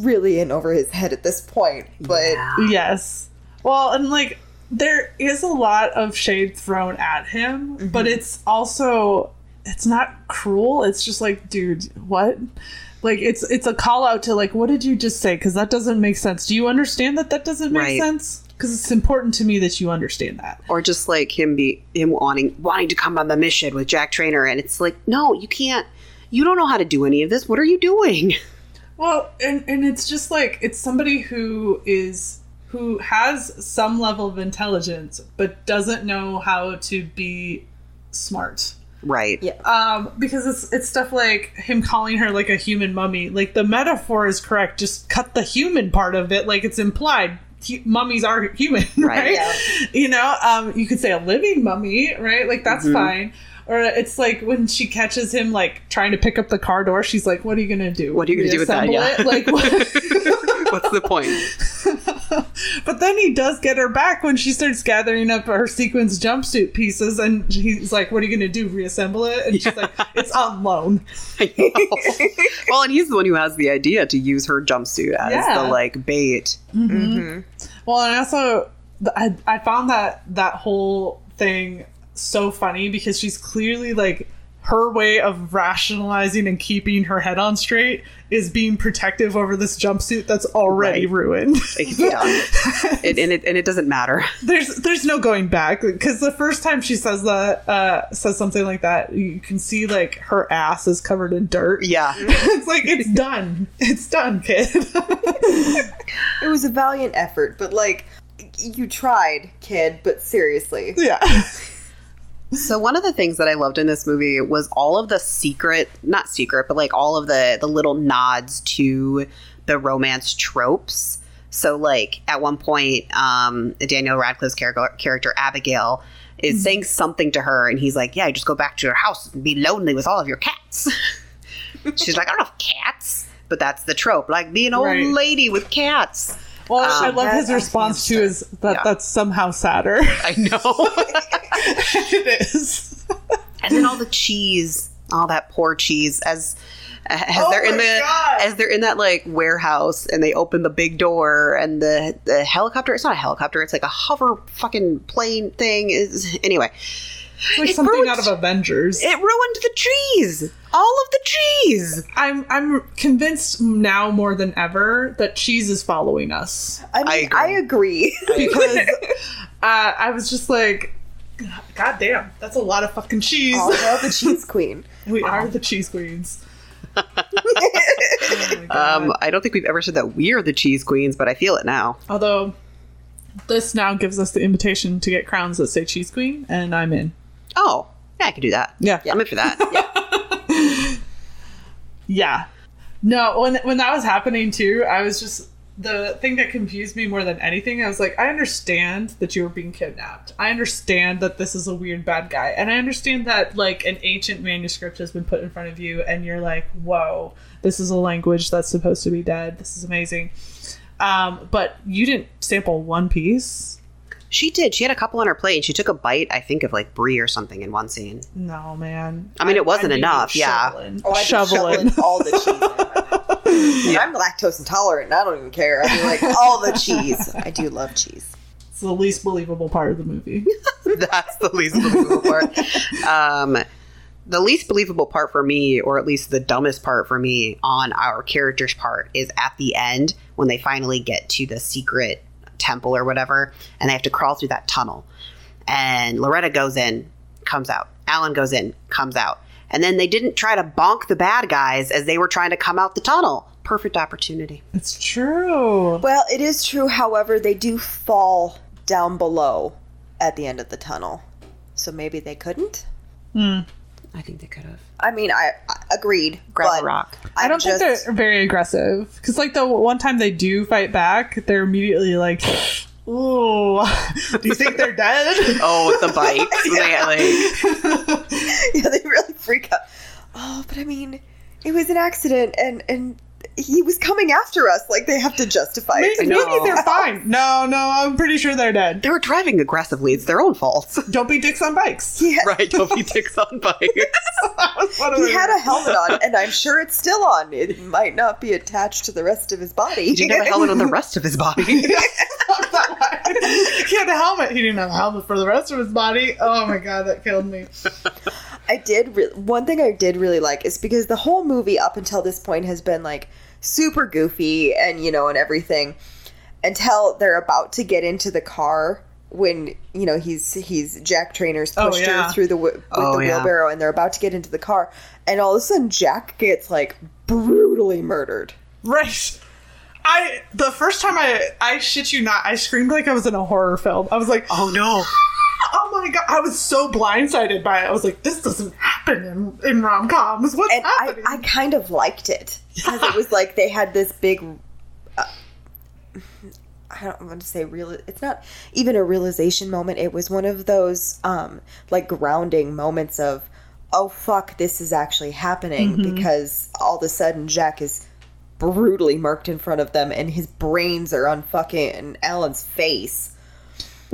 Speaker 2: really in over his head at this point. But
Speaker 1: Yeah.
Speaker 3: Yes. Well, and like there is a lot of shade thrown at him, but mm-hmm. it's also it's not cruel. It's just like, dude, what? Like it's it's a call out to like, what did you just say? Because that doesn't make sense. Do you understand that that doesn't make
Speaker 1: Right.
Speaker 3: sense? Because it's important to me that you understand that.
Speaker 1: Or just like him be him wanting wanting to come on the mission with Jack Trainer, and it's like, no, you can't. You don't know how to do any of this. What are you doing?
Speaker 3: Well, and and it's just like it's somebody who is who has some level of intelligence but doesn't know how to be smart.
Speaker 1: Right.
Speaker 2: Yeah.
Speaker 3: Um, because it's it's stuff like him calling her like a human mummy. Like the metaphor is correct. Just cut the human part of it. Like it's implied. Hu- mummies are human, right?
Speaker 1: Right,
Speaker 2: yeah.
Speaker 3: You know, um, you could say a living mummy, right? Like that's fine. Or it's like when she catches him like trying to pick up the car door. She's like, "What are you gonna do?
Speaker 1: What are you gonna do with that? Yeah.
Speaker 3: it? Like, what?
Speaker 1: What's the point?
Speaker 3: but then he does get her back when she starts gathering up her sequins jumpsuit pieces, and he's like, "What are you gonna do? Reassemble it?" And she's like, "It's on loan."
Speaker 1: Well, and he's the one who has the idea to use her jumpsuit as
Speaker 3: Yeah.
Speaker 1: the like bait. Mm-hmm. Mm-hmm.
Speaker 3: Well, and also, I, I found that that whole thing so funny because she's clearly like her way of rationalizing and keeping her head on straight is being protective over this jumpsuit that's already
Speaker 1: Right.
Speaker 3: ruined.
Speaker 1: It's done. it, and it and it doesn't matter.
Speaker 3: there's there's no going back because the first time she says that uh says something like that you can see like her ass is covered in dirt
Speaker 1: Yeah.
Speaker 3: it's like it's done it's done kid
Speaker 2: it was a valiant effort, but like you tried, kid, but seriously.
Speaker 3: yeah
Speaker 1: So one of the things that I loved in this movie was all of the secret, not secret, but like all of the the little nods to the romance tropes. So like at one point, um, Daniel Radcliffe's character, character Abigail is saying something to her, and he's like, "Yeah, just go back to your house and be lonely with all of your cats." She's like, "I don't have cats," but that's the trope, like be an old
Speaker 3: Right.
Speaker 1: lady with cats.
Speaker 3: Well i
Speaker 1: Um,
Speaker 3: love his response too is that
Speaker 1: Yeah.
Speaker 3: that's somehow sadder
Speaker 1: I know.
Speaker 3: it is
Speaker 1: and then all the cheese, all that poor cheese as as
Speaker 3: Oh
Speaker 1: they're in the
Speaker 3: God.
Speaker 1: as they're in that like warehouse and they open the big door and the the helicopter it's not a helicopter it's like a hover fucking plane thing is anyway
Speaker 3: It's like
Speaker 1: It
Speaker 3: something
Speaker 1: ruined-
Speaker 3: out of avengers
Speaker 1: it ruined the trees all of the trees
Speaker 3: i'm i'm convinced now more than ever that cheese is following us
Speaker 2: I mean, I
Speaker 1: agree.
Speaker 2: agree.
Speaker 3: because uh, I was just like, God damn, that's a lot of fucking cheese.
Speaker 2: oh, well, the cheese queen.
Speaker 3: we are the cheese queens. Oh
Speaker 1: um i don't think we've ever said that we're the cheese queens but i feel it now
Speaker 3: Although this now gives us the invitation to get crowns that say cheese queen, and I'm in.
Speaker 1: Oh yeah i can do that
Speaker 3: Yeah.
Speaker 1: yeah i'm in for that
Speaker 3: Yeah. No, when when that was happening too, I was just the thing that confused me more than anything. I was like, I understand that you were being kidnapped. I understand that this is a weird bad guy, and I understand that like an ancient manuscript has been put in front of you, and you're like, whoa, this is a language that's supposed to be dead. This is amazing. Um, but you didn't sample one piece.
Speaker 1: She did she had a couple on her plate and she took a bite i think of like brie or something in one scene
Speaker 3: No, man.
Speaker 1: I mean, it wasn't
Speaker 3: I'd
Speaker 1: enough, yeah.
Speaker 3: shoveling-
Speaker 2: Oh, I'd
Speaker 3: shoveling.
Speaker 2: shoveling all the cheese. in my mouth. I'm lactose intolerant. and I don't even care. I'd be like all the cheese. I do love cheese.
Speaker 3: It's the least believable part of the movie.
Speaker 1: That's the least believable part. Um, the least believable part for me, or at least the dumbest part for me on our character's part, is at the end when they finally get to the secret temple or whatever, and they have to crawl through that tunnel. And Loretta goes in, comes out. Alan goes in, comes out. And then they didn't try to bonk the bad guys as they were trying to come out the tunnel. Perfect opportunity.
Speaker 3: It's true.
Speaker 2: Well, it is true. However, they do fall down below at the end of the tunnel, so maybe they couldn't. Hmm.
Speaker 1: I think they could have.
Speaker 2: I mean, I, I agreed.
Speaker 1: Grab
Speaker 2: but
Speaker 1: a rock.
Speaker 3: I
Speaker 2: I'm
Speaker 3: don't
Speaker 2: just,
Speaker 3: think they're very aggressive because, like, the one time they do fight back, they're immediately like, "Ooh, do you think they're dead?"
Speaker 1: Oh, with the bites. They, like,
Speaker 2: yeah, they really freak out. Oh, but I mean, it was an accident, and and he was coming after us. Like they have to justify it.
Speaker 3: Maybe, maybe they're fine. No, no, I'm pretty sure they're dead.
Speaker 1: they were driving aggressively. It's their own fault.
Speaker 3: Don't be dicks on bikes.
Speaker 2: He had,
Speaker 1: right. Don't be dicks on bikes.
Speaker 3: that was one of
Speaker 2: he had a helmet on, and I'm sure it's still on. It might not be attached to the rest of his body.
Speaker 1: He didn't have a helmet on the rest of his body.
Speaker 3: he had a helmet. He didn't have a helmet for the rest of his body. Oh my god, that killed me.
Speaker 2: I did. Re- one thing I did really like is because the whole movie up until this point has been like super goofy and you know and everything until they're about to get into the car when you know he's he's Jack Trainer's
Speaker 3: Oh,
Speaker 2: pushed
Speaker 3: yeah.
Speaker 2: her through the with
Speaker 1: Oh,
Speaker 2: the
Speaker 1: yeah.
Speaker 2: wheelbarrow and they're about to get into the car and all of a sudden Jack gets like brutally murdered.
Speaker 3: Right. I the first time I I shit you not, I screamed like I was in a horror film. I was like,
Speaker 1: oh no.
Speaker 3: Oh my god! I was so blindsided by it. I was like, this doesn't happen in, in rom coms. What's
Speaker 2: and I,
Speaker 3: happening?
Speaker 2: I kind of liked it because it was like they had this big uh, i don't want to say real it's not even a realization moment it was one of those um like grounding moments of oh fuck this is actually happening because all of a sudden jack is brutally murked in front of them and his brains are on fucking alan's face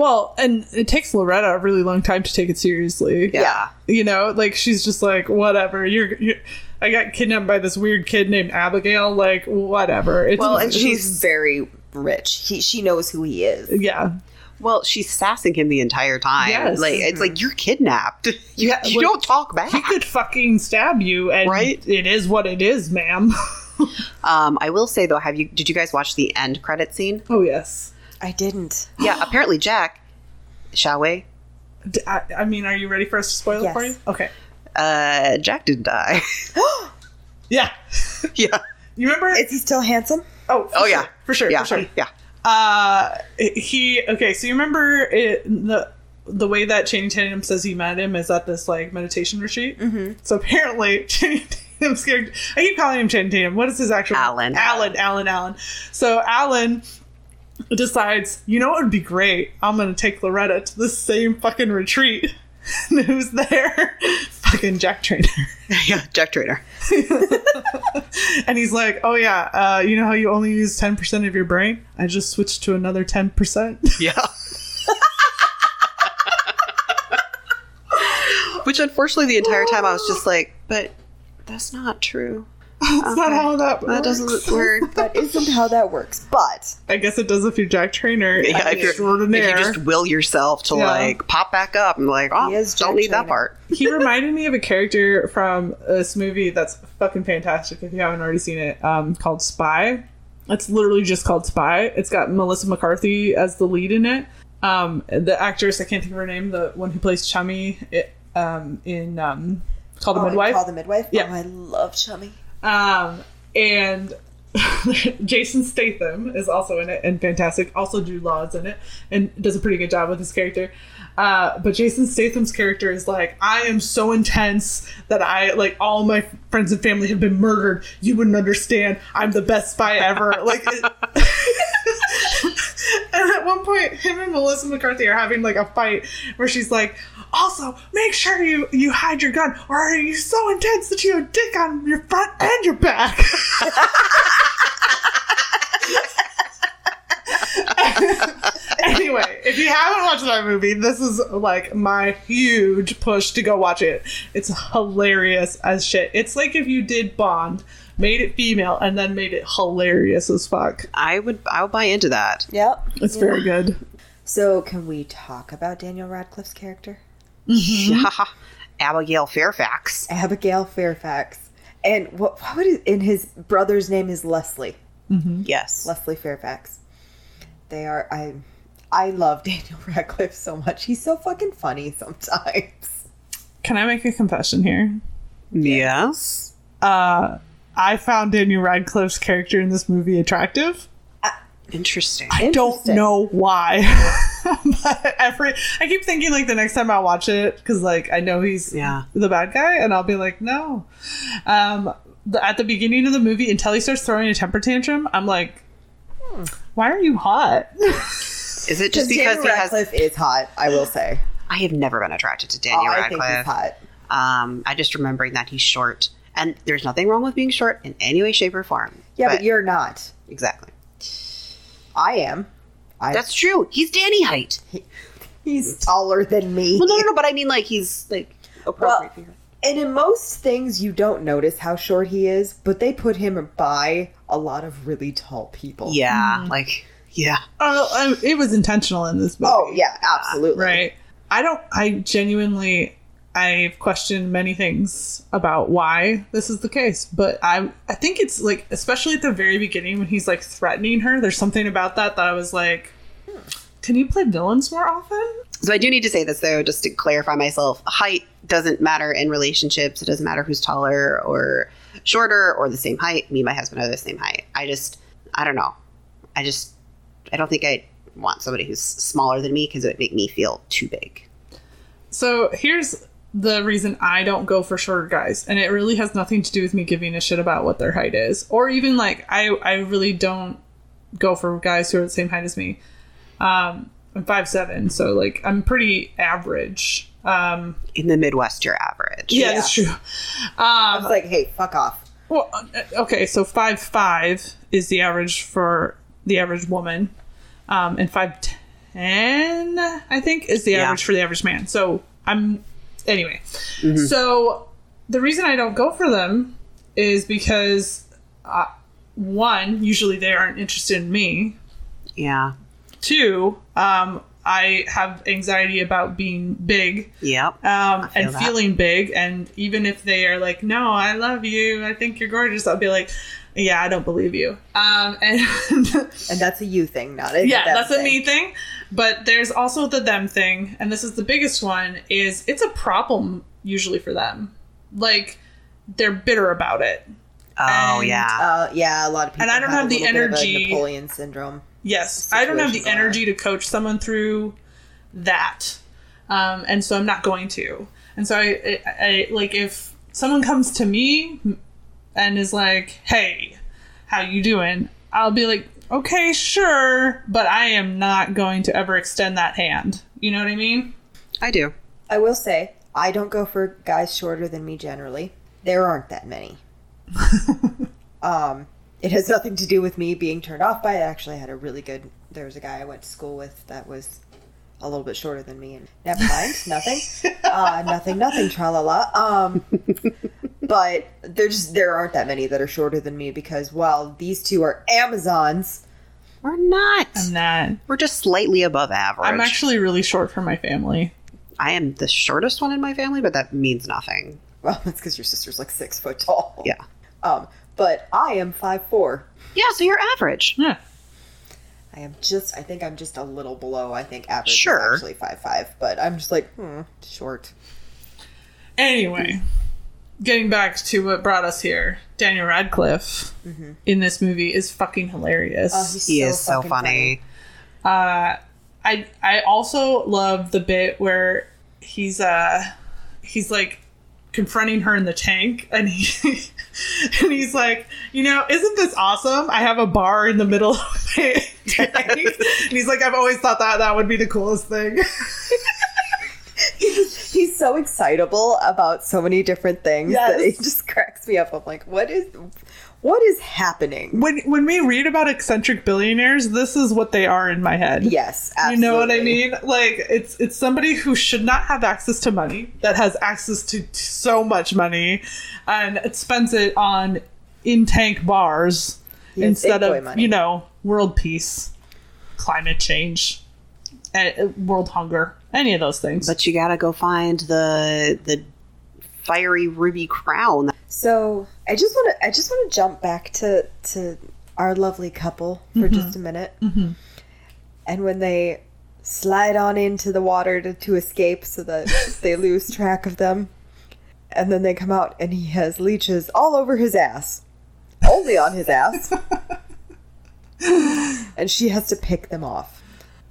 Speaker 3: well, and it takes Loretta a really long time to take it seriously.
Speaker 1: Yeah.
Speaker 3: You know, like she's just like, whatever. You're, you're I got kidnapped by this weird kid named Abigail. Like, whatever. It's,
Speaker 1: Well, and
Speaker 3: it's-
Speaker 2: she's very rich he, she knows who he is
Speaker 3: yeah.
Speaker 1: Well, she's sassing him the entire time.
Speaker 3: Yes.
Speaker 1: Like it's like you're kidnapped. You,
Speaker 3: Yeah,
Speaker 1: you
Speaker 3: well,
Speaker 1: don't talk back.
Speaker 3: He could fucking stab you, and
Speaker 1: Right?
Speaker 3: it is what it is, ma'am.
Speaker 1: Um, I will say though, have you did you guys watch the end credit scene?
Speaker 3: oh yes.
Speaker 2: I didn't
Speaker 1: Yeah, apparently Jack, shall we?
Speaker 3: D- I, I mean, are you ready for us to spoil it for you?
Speaker 2: Yes.
Speaker 3: Okay.
Speaker 1: Uh, Jack didn't die.
Speaker 3: Yeah.
Speaker 1: yeah.
Speaker 3: You remember?
Speaker 2: is he still handsome
Speaker 3: oh, for
Speaker 1: Oh
Speaker 3: sure,
Speaker 1: yeah.
Speaker 3: for sure,
Speaker 1: Yeah.
Speaker 3: for sure.
Speaker 1: Yeah.
Speaker 3: Uh, he okay. So you remember it, the the way that Channing Tatum says he met him is at this like meditation retreat. Mm-hmm. So apparently, Channing Tatum's character. I keep calling him Channing Tatum. What is his actual
Speaker 1: Alan.
Speaker 3: Alan. Alan. Alan. So Alan decides, you know what would be great? I'm gonna take Loretta to the same fucking retreat. And who's there? fucking Jack Trainer.
Speaker 1: Yeah. Jack Trainer.
Speaker 3: And he's like, "Oh yeah, uh, you know how you only use ten percent of your brain? I just switched to another ten percent."
Speaker 1: Yeah. Which unfortunately the entire time I was just like, but that's not true.
Speaker 3: That's not how that.
Speaker 1: That
Speaker 3: works.
Speaker 1: doesn't work.
Speaker 2: that isn't how that works but
Speaker 3: I guess it does if you're Jack Trainer.
Speaker 1: Yeah, if, you're, if you just will yourself to
Speaker 3: Yeah.
Speaker 1: like pop back up and like, oh,
Speaker 2: He
Speaker 1: don't
Speaker 2: Jack
Speaker 1: need that part.
Speaker 3: he reminded me of a character from this movie that's fucking fantastic. If you haven't already seen it, um, called Spy. It's literally just called Spy. It's got Melissa McCarthy as the lead in it. Um, the actress I can't think of her name, the one who plays Chummy, it, um, in um, called the
Speaker 2: Oh,
Speaker 3: Midwife.
Speaker 2: Call the midwife.
Speaker 3: Yeah.
Speaker 2: Oh, I love Chummy.
Speaker 3: Um, and Jason Statham is also in it and fantastic. Also, Jude Law is in it and does a pretty good job with his character. Uh, but Jason Statham's character is like, I am so intense that I like all my friends and family have been murdered. You wouldn't understand. I'm the best spy ever. like. It, and at one point, him and Melissa McCarthy are having like a fight where she's like, "Also, make sure you you hide your gun, or are you so intense that you have a dick on your front and your back?" anyway, if you haven't watched that movie, this is like my huge push to go watch it. It's hilarious as shit. It's like if you did Bond, made it female, and then made it hilarious as fuck.
Speaker 1: I would I would buy into that.
Speaker 2: Yep.
Speaker 3: It's very good.
Speaker 2: So, can we talk about Daniel Radcliffe's character?
Speaker 1: Yeah. Abigail Fairfax.
Speaker 2: Abigail Fairfax. And what, what would it, and his brother's name is Leslie.
Speaker 1: Yes.
Speaker 2: Leslie Fairfax. They are I I love Daniel Radcliffe so much. He's so fucking funny sometimes.
Speaker 3: Can I make a confession here?
Speaker 1: Yes.
Speaker 3: Uh, I found Daniel Radcliffe's character in this movie attractive.
Speaker 1: Interesting.
Speaker 3: I don't know why. but every I keep thinking like the next time I watch it because like I know he's
Speaker 1: Yeah.
Speaker 3: the bad guy and I'll be like no. Um, the, at the beginning of the movie until he starts throwing a temper tantrum, I'm like, why are you hot?
Speaker 1: Is it just because
Speaker 2: Daniel
Speaker 1: he has?
Speaker 2: Radcliffe is hot, I will say.
Speaker 1: I have never been attracted to
Speaker 2: Oh,
Speaker 1: Daniel
Speaker 2: I think he's
Speaker 1: Radcliffe.
Speaker 2: hot.
Speaker 1: Um, I just remembering that he's short, and there's nothing wrong with being short in any way, shape, or form.
Speaker 2: Yeah, but, you're not.
Speaker 1: exactly.
Speaker 2: I am. I,
Speaker 1: That's true. He's Danny height.
Speaker 2: he's taller than me.
Speaker 1: Well, no, no, no. But I mean, like he's like appropriate. for your-
Speaker 2: And in most things, you don't notice how short he is, but they put him by a lot of really tall people.
Speaker 1: yeah, hmm. like yeah.
Speaker 3: Oh, it was intentional in this movie.
Speaker 2: Oh, yeah, absolutely.
Speaker 3: right. I don't. I genuinely. I've questioned many things about why this is the case, but I I think it's like especially at the very beginning when he's like threatening her. There's something about that that I was like, hmm, can you play villains more often?
Speaker 1: So I do need to say this though, just to clarify myself. Height doesn't matter in relationships. It doesn't matter who's taller or shorter or the same height. Me and my husband are the same height. I just, I don't know. I just, I don't think I want somebody who's smaller than me because it would make me feel too big.
Speaker 3: So here's the reason I don't go for shorter guys, and it really has nothing to do with me giving a shit about what their height is, or even like I I really don't go for guys who are the same height as me. Um, I'm five seven, so like I'm pretty average. Um,
Speaker 1: In the Midwest, you're average.
Speaker 3: yeah,
Speaker 2: Yeah.
Speaker 3: that's true.
Speaker 2: I
Speaker 3: Um,
Speaker 2: was like, hey, fuck off.
Speaker 3: well, uh, okay, so five five is the average for the average woman, um, and five ten I think is the
Speaker 1: Yeah.
Speaker 3: average for the average man. So I'm anyway. So the reason I don't go for them is because uh, one, usually they aren't interested in me.
Speaker 1: Yeah.
Speaker 3: Two, um, I have anxiety about being big
Speaker 1: Yep.
Speaker 3: um,
Speaker 1: feel
Speaker 3: and
Speaker 1: that.
Speaker 3: feeling big. And even if they are like, no, I love you, I think you're gorgeous, I'll be like, yeah, I don't believe you. Um, and
Speaker 2: And that's a you thing, not a
Speaker 3: yeah,
Speaker 2: them
Speaker 3: that's a me thing. But there's also the them thing, and this is the biggest one. Is it's a problem usually for them. Like they're bitter about it.
Speaker 1: Oh
Speaker 3: and,
Speaker 1: yeah.
Speaker 2: Uh, yeah, a lot of people.
Speaker 3: And I don't have
Speaker 2: a
Speaker 3: the
Speaker 2: little bit a
Speaker 3: energy-
Speaker 2: Napoleon syndrome.
Speaker 3: Yes, I don't have the
Speaker 2: situation going on.
Speaker 3: energy to coach someone through that, um, and so I'm not going to. And so I, I, I like if someone comes to me and is like, "Hey, how you doing?" I'll be like, "Okay, sure," but I am not going to ever extend that hand. You know what I mean?
Speaker 1: I do.
Speaker 2: I will say, I don't go for guys shorter than me generally. There aren't that many. um, it has nothing to do with me being turned off by it. Actually, I had a really good. There was a guy I went to school with that was a little bit shorter than me, and never mind, nothing, uh, nothing, nothing, tra la la. Um, but there's there aren't that many that are shorter than me because while these two are Amazons,
Speaker 1: We're not.
Speaker 3: I'm not.
Speaker 1: We're just slightly above average.
Speaker 3: I'm actually really short for my family.
Speaker 1: I am the shortest one in my family, but that means nothing.
Speaker 2: well, that's because your sister's like six foot tall.
Speaker 1: Yeah.
Speaker 2: Um, but I am five four.
Speaker 1: Yeah, so you're average.
Speaker 3: Yeah.
Speaker 2: I am just. I think I'm just a little below. I think average
Speaker 1: Sure.
Speaker 2: is actually five five, but I'm just like hmm, short.
Speaker 3: Anyway, getting back to what brought us here, Daniel Radcliffe in this movie is fucking hilarious.
Speaker 2: Oh, he's
Speaker 1: He
Speaker 2: so
Speaker 1: is so
Speaker 2: fucking
Speaker 1: funny.
Speaker 3: uh, I I also love the bit where he's uh he's like confronting her in the tank and he and he's like you know isn't this awesome i have a bar in the middle of my tank and he's like i've always thought that that would be the coolest thing
Speaker 2: He's, he's so excitable about so many different things that
Speaker 3: Yes.
Speaker 2: it just cracks me up. I'm like, what is, what is happening?
Speaker 3: when when we read about eccentric billionaires this is what they are in my head
Speaker 2: Yes,
Speaker 3: You know what I mean? Like it's it's somebody who should not have access to money that has access to so much money, and spends it on in tank bars
Speaker 2: has
Speaker 3: instead of
Speaker 2: money.
Speaker 3: you know world peace, climate change, uh, world hunger, any of those things.
Speaker 1: But you gotta go find the the fiery ruby crown.
Speaker 2: So I just want to I just want to jump back to to our lovely couple for just a minute.
Speaker 3: Mhm.
Speaker 2: And when they slide on into the water to, to escape so that they lose track of them. And then they come out and he has leeches all over his ass. Only on his ass. and she has to pick them off.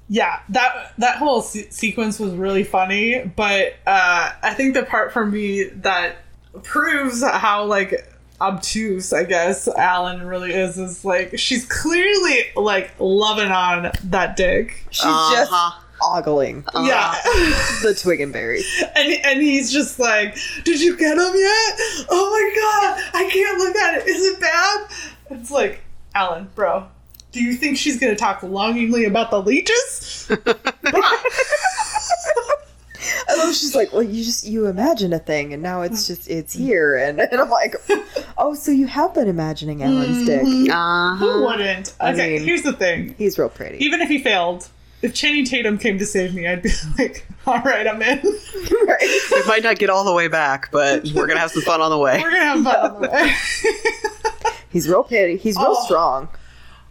Speaker 3: yeah, that that whole se- sequence was really funny. But uh, I think the part for me that proves how like obtuse, I guess, Alan really is is like she's clearly like loving on that dick.
Speaker 2: She's
Speaker 1: Uh-huh.
Speaker 2: just ogling
Speaker 3: Yeah.
Speaker 2: the twig and berry.
Speaker 3: And, and he's just like, Did you get him yet? Oh my god, I can't look at it. Is it bad? It's like, Alan, bro, do you think she's gonna talk longingly about the leeches?
Speaker 2: I love she's like, well, you just you imagine a thing, and now it's just it's here, and, and I'm like, oh, so you have been imagining Alan's dick.
Speaker 1: Uh
Speaker 3: Who wouldn't?
Speaker 2: I
Speaker 3: Okay,
Speaker 2: mean-
Speaker 3: here's the thing.
Speaker 2: He's real pretty.
Speaker 3: Even if he failed, if Channing Tatum came to save me, I'd be like, all right, I'm in.
Speaker 2: Right?
Speaker 1: We might not get all the way back, but we're gonna have some fun on the way.
Speaker 3: We're gonna have fun on the way.
Speaker 2: He's real pretty. He's real
Speaker 3: Oh.
Speaker 2: strong.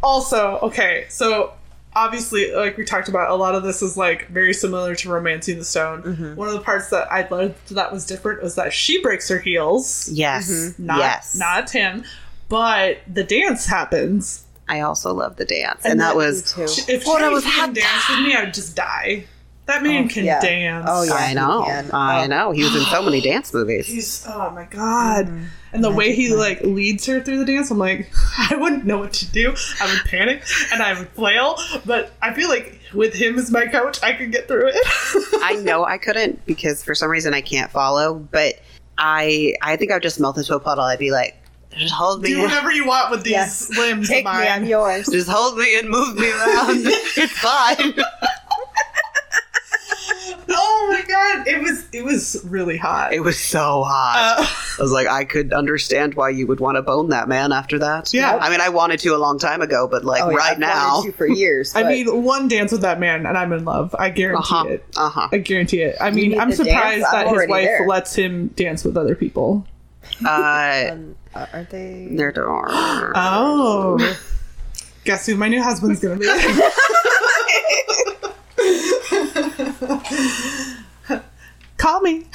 Speaker 3: also, okay, so obviously, like we talked about, a lot of this is like very similar to Romancing the Stone.
Speaker 2: Mm-hmm.
Speaker 3: One of the parts that I loved that was different was that she breaks her heels,
Speaker 1: Yes.
Speaker 3: not
Speaker 1: yes.
Speaker 3: not him, but the dance happens.
Speaker 1: I also love the dance,
Speaker 3: And
Speaker 1: and, that
Speaker 3: that-
Speaker 1: was
Speaker 2: Me too.
Speaker 3: If
Speaker 1: What I
Speaker 3: Channing
Speaker 1: was
Speaker 3: Tatum dance with me, I would just die. That man
Speaker 2: Oh,
Speaker 3: can
Speaker 2: yeah.
Speaker 3: dance.
Speaker 2: Oh, yeah.
Speaker 1: I know. I
Speaker 2: Oh.
Speaker 1: know. He was in so many dance movies.
Speaker 3: He's oh my god.
Speaker 2: Mm-hmm.
Speaker 3: And the way he like leads her through the dance, I'm like, I wouldn't know what to do. I would panic and I would flail, but I feel like with him as my coach, I could get through it.
Speaker 1: I know I couldn't because for some reason I can't follow, but I I think I'd just melt into a puddle. I'd be like, just hold me,
Speaker 3: do whatever you want with these
Speaker 2: Yes.
Speaker 3: limbs
Speaker 2: Take
Speaker 3: of
Speaker 2: me, I'm yours.
Speaker 1: just hold me and move me around. it's fine.
Speaker 3: Oh my god, it was it was really hot.
Speaker 1: It was so hot.
Speaker 3: Uh,
Speaker 1: I was like, I could understand why you would want to bone that man after that.
Speaker 3: Yeah.
Speaker 1: I mean, I wanted to a long time ago, but like
Speaker 2: Oh, yeah,
Speaker 1: right
Speaker 2: I've
Speaker 1: now,
Speaker 2: wanted to for years.
Speaker 3: I mean, one dance with that man, and I'm in love. I guarantee
Speaker 1: uh huh,
Speaker 3: it.
Speaker 1: uh huh.
Speaker 3: I guarantee it. I mean, I'm
Speaker 2: the dance?
Speaker 3: surprised
Speaker 2: I'm
Speaker 3: that his wife
Speaker 2: there.
Speaker 3: lets him dance with other people.
Speaker 1: Uh,
Speaker 2: um, uh, aren't they?
Speaker 1: there are.
Speaker 3: Oh. Guess who my new husband's gonna be? Call me.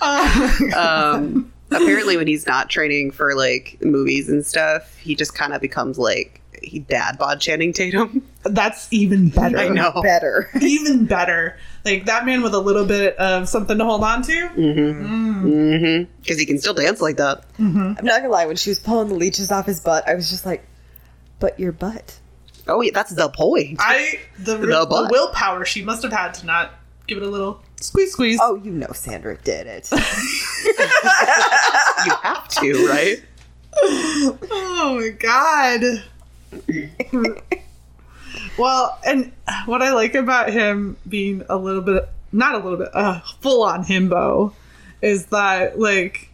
Speaker 1: Um, apparently, when he's not training for like movies and stuff, he just kind of becomes like he dad bod Channing Tatum.
Speaker 3: that's even better.
Speaker 1: I know.
Speaker 2: better.
Speaker 3: Even better. Like that man with a little bit of something to hold on to.
Speaker 1: Mm-hmm. Mm-hmm. Because he can still dance like that.
Speaker 2: I'm not gonna lie. When she was pulling the leeches off his butt, I was just like, "But your butt."
Speaker 1: Oh, yeah, that's the point.
Speaker 3: I the,
Speaker 1: The
Speaker 3: the, willpower she must have had to not give it a little squeeze squeeze.
Speaker 2: Oh, you know, Sandra did it.
Speaker 1: you have to, right?
Speaker 3: Oh my god. well, and what I like about him being a little bit, not a little bit, uh, full on himbo, is that like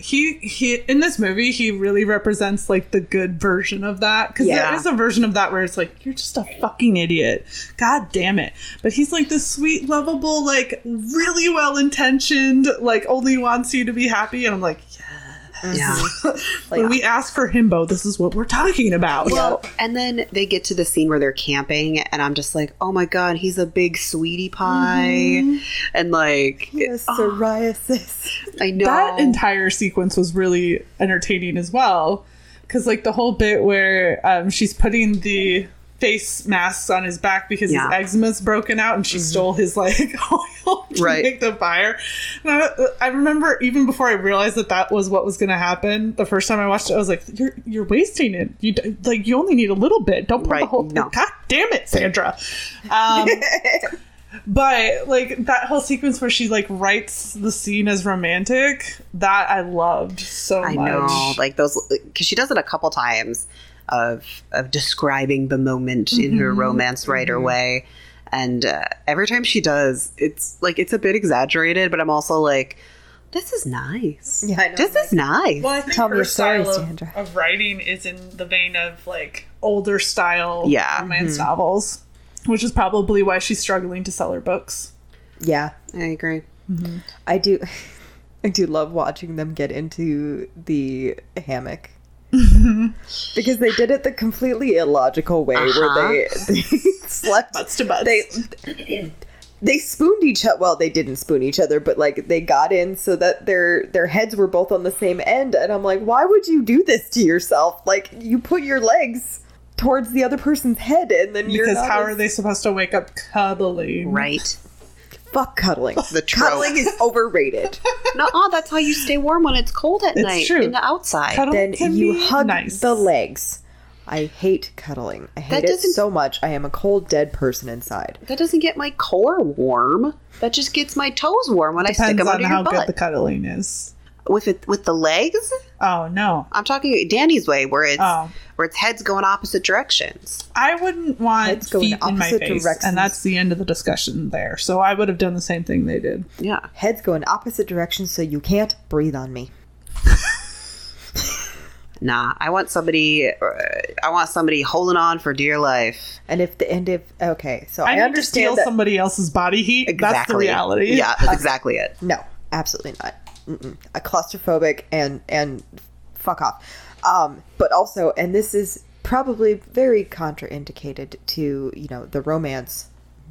Speaker 3: he he in this movie he really represents like the good version of that. Because
Speaker 1: Yeah.
Speaker 3: there is a version of that where it's like you're just a fucking idiot. God damn it. But he's like this sweet lovable like really well intentioned like only wants you to be happy. And i'm like
Speaker 1: Yeah.
Speaker 3: when we ask for himbo, this is what we're talking about.
Speaker 1: Well, and then they get to the scene where they're camping, and I'm just like, oh my god, he's a big sweetie pie, and like,
Speaker 2: Yes, psoriasis.
Speaker 1: I know
Speaker 3: that entire sequence was really entertaining as well. Because, like, the whole bit where um, she's putting the face masks on his back because
Speaker 1: Yeah.
Speaker 3: his eczema's broken out and she stole his, like, oil to
Speaker 1: Right.
Speaker 3: make the fire. And I, I remember even before I realized that that was what was going to happen, the first time I watched it, I was like, you're, you're wasting it. You, like, you only need a little bit. Don't put the whole...
Speaker 1: no.
Speaker 3: God damn it, Sandra. Um, But like that whole sequence where she like writes the scene as romantic, that I loved so
Speaker 1: I
Speaker 3: much.
Speaker 1: know, like those, because she does it a couple times of of describing the moment in her mm-hmm. romance writer mm-hmm. way, and uh, every time she does, it's like it's a bit exaggerated, but I'm also like, this is nice.
Speaker 2: Yeah, I know,
Speaker 1: This
Speaker 2: like-
Speaker 1: is nice.
Speaker 3: Well, I think
Speaker 2: Tell me
Speaker 3: her
Speaker 2: your story,
Speaker 3: style of, of writing is in the vein of like older style
Speaker 1: Yeah.
Speaker 3: romance mm-hmm. novels, which is probably why she's struggling to sell her books.
Speaker 2: Yeah,
Speaker 1: I agree.
Speaker 2: I do. I do love watching them get into the hammock. because they did it the completely illogical way
Speaker 1: Uh-huh.
Speaker 2: where they, they slept
Speaker 3: Butts to butts.
Speaker 2: they they spooned each other well they didn't spoon each other but like they got in so that their their heads were both on the same end and i'm like why would you do this to yourself like you put your legs towards the other person's head and then you're
Speaker 3: because how
Speaker 2: as-
Speaker 3: are they supposed to wake up cuddling?
Speaker 1: Right.
Speaker 2: Fuck cuddling
Speaker 1: The trope.
Speaker 2: cuddling is overrated
Speaker 1: No, oh, that's how you stay warm when it's cold at
Speaker 3: It's
Speaker 1: night
Speaker 3: true.
Speaker 1: in the outside.
Speaker 3: Cuddle
Speaker 2: then
Speaker 3: can
Speaker 2: you
Speaker 3: be
Speaker 2: hug
Speaker 3: nice.
Speaker 2: the legs i hate cuddling i hate
Speaker 1: That
Speaker 2: it
Speaker 1: doesn't-
Speaker 2: so much i am a cold dead person inside
Speaker 1: That doesn't get my core warm. That just gets my toes warm when I stick
Speaker 3: Depends
Speaker 1: them
Speaker 3: on
Speaker 1: under
Speaker 3: how
Speaker 1: your
Speaker 3: good
Speaker 1: butt.
Speaker 3: the cuddling is.
Speaker 1: With it with the legs.
Speaker 3: Oh no,
Speaker 1: I'm talking Danny's way, where it's
Speaker 3: Oh.
Speaker 1: where its heads going opposite directions.
Speaker 3: I wouldn't want
Speaker 2: Heads go in
Speaker 3: feet in my
Speaker 2: opposite
Speaker 3: face,
Speaker 2: directions.
Speaker 3: and that's the end of the discussion there. So I would have done the same thing they did.
Speaker 1: Yeah,
Speaker 2: heads go in opposite directions so you can't breathe on me
Speaker 1: nah. I want somebody. Uh, I want somebody holding on for dear life.
Speaker 2: And if the end if okay, so
Speaker 3: I,
Speaker 2: I,
Speaker 3: need to
Speaker 2: understand
Speaker 3: steal
Speaker 2: that.
Speaker 3: somebody else's body heat.
Speaker 1: Exactly.
Speaker 3: That's the reality.
Speaker 1: Yeah, that's exactly it.
Speaker 2: no, absolutely not. A claustrophobic and and fuck off. Um, but also, and this is probably very contraindicated to you know the romance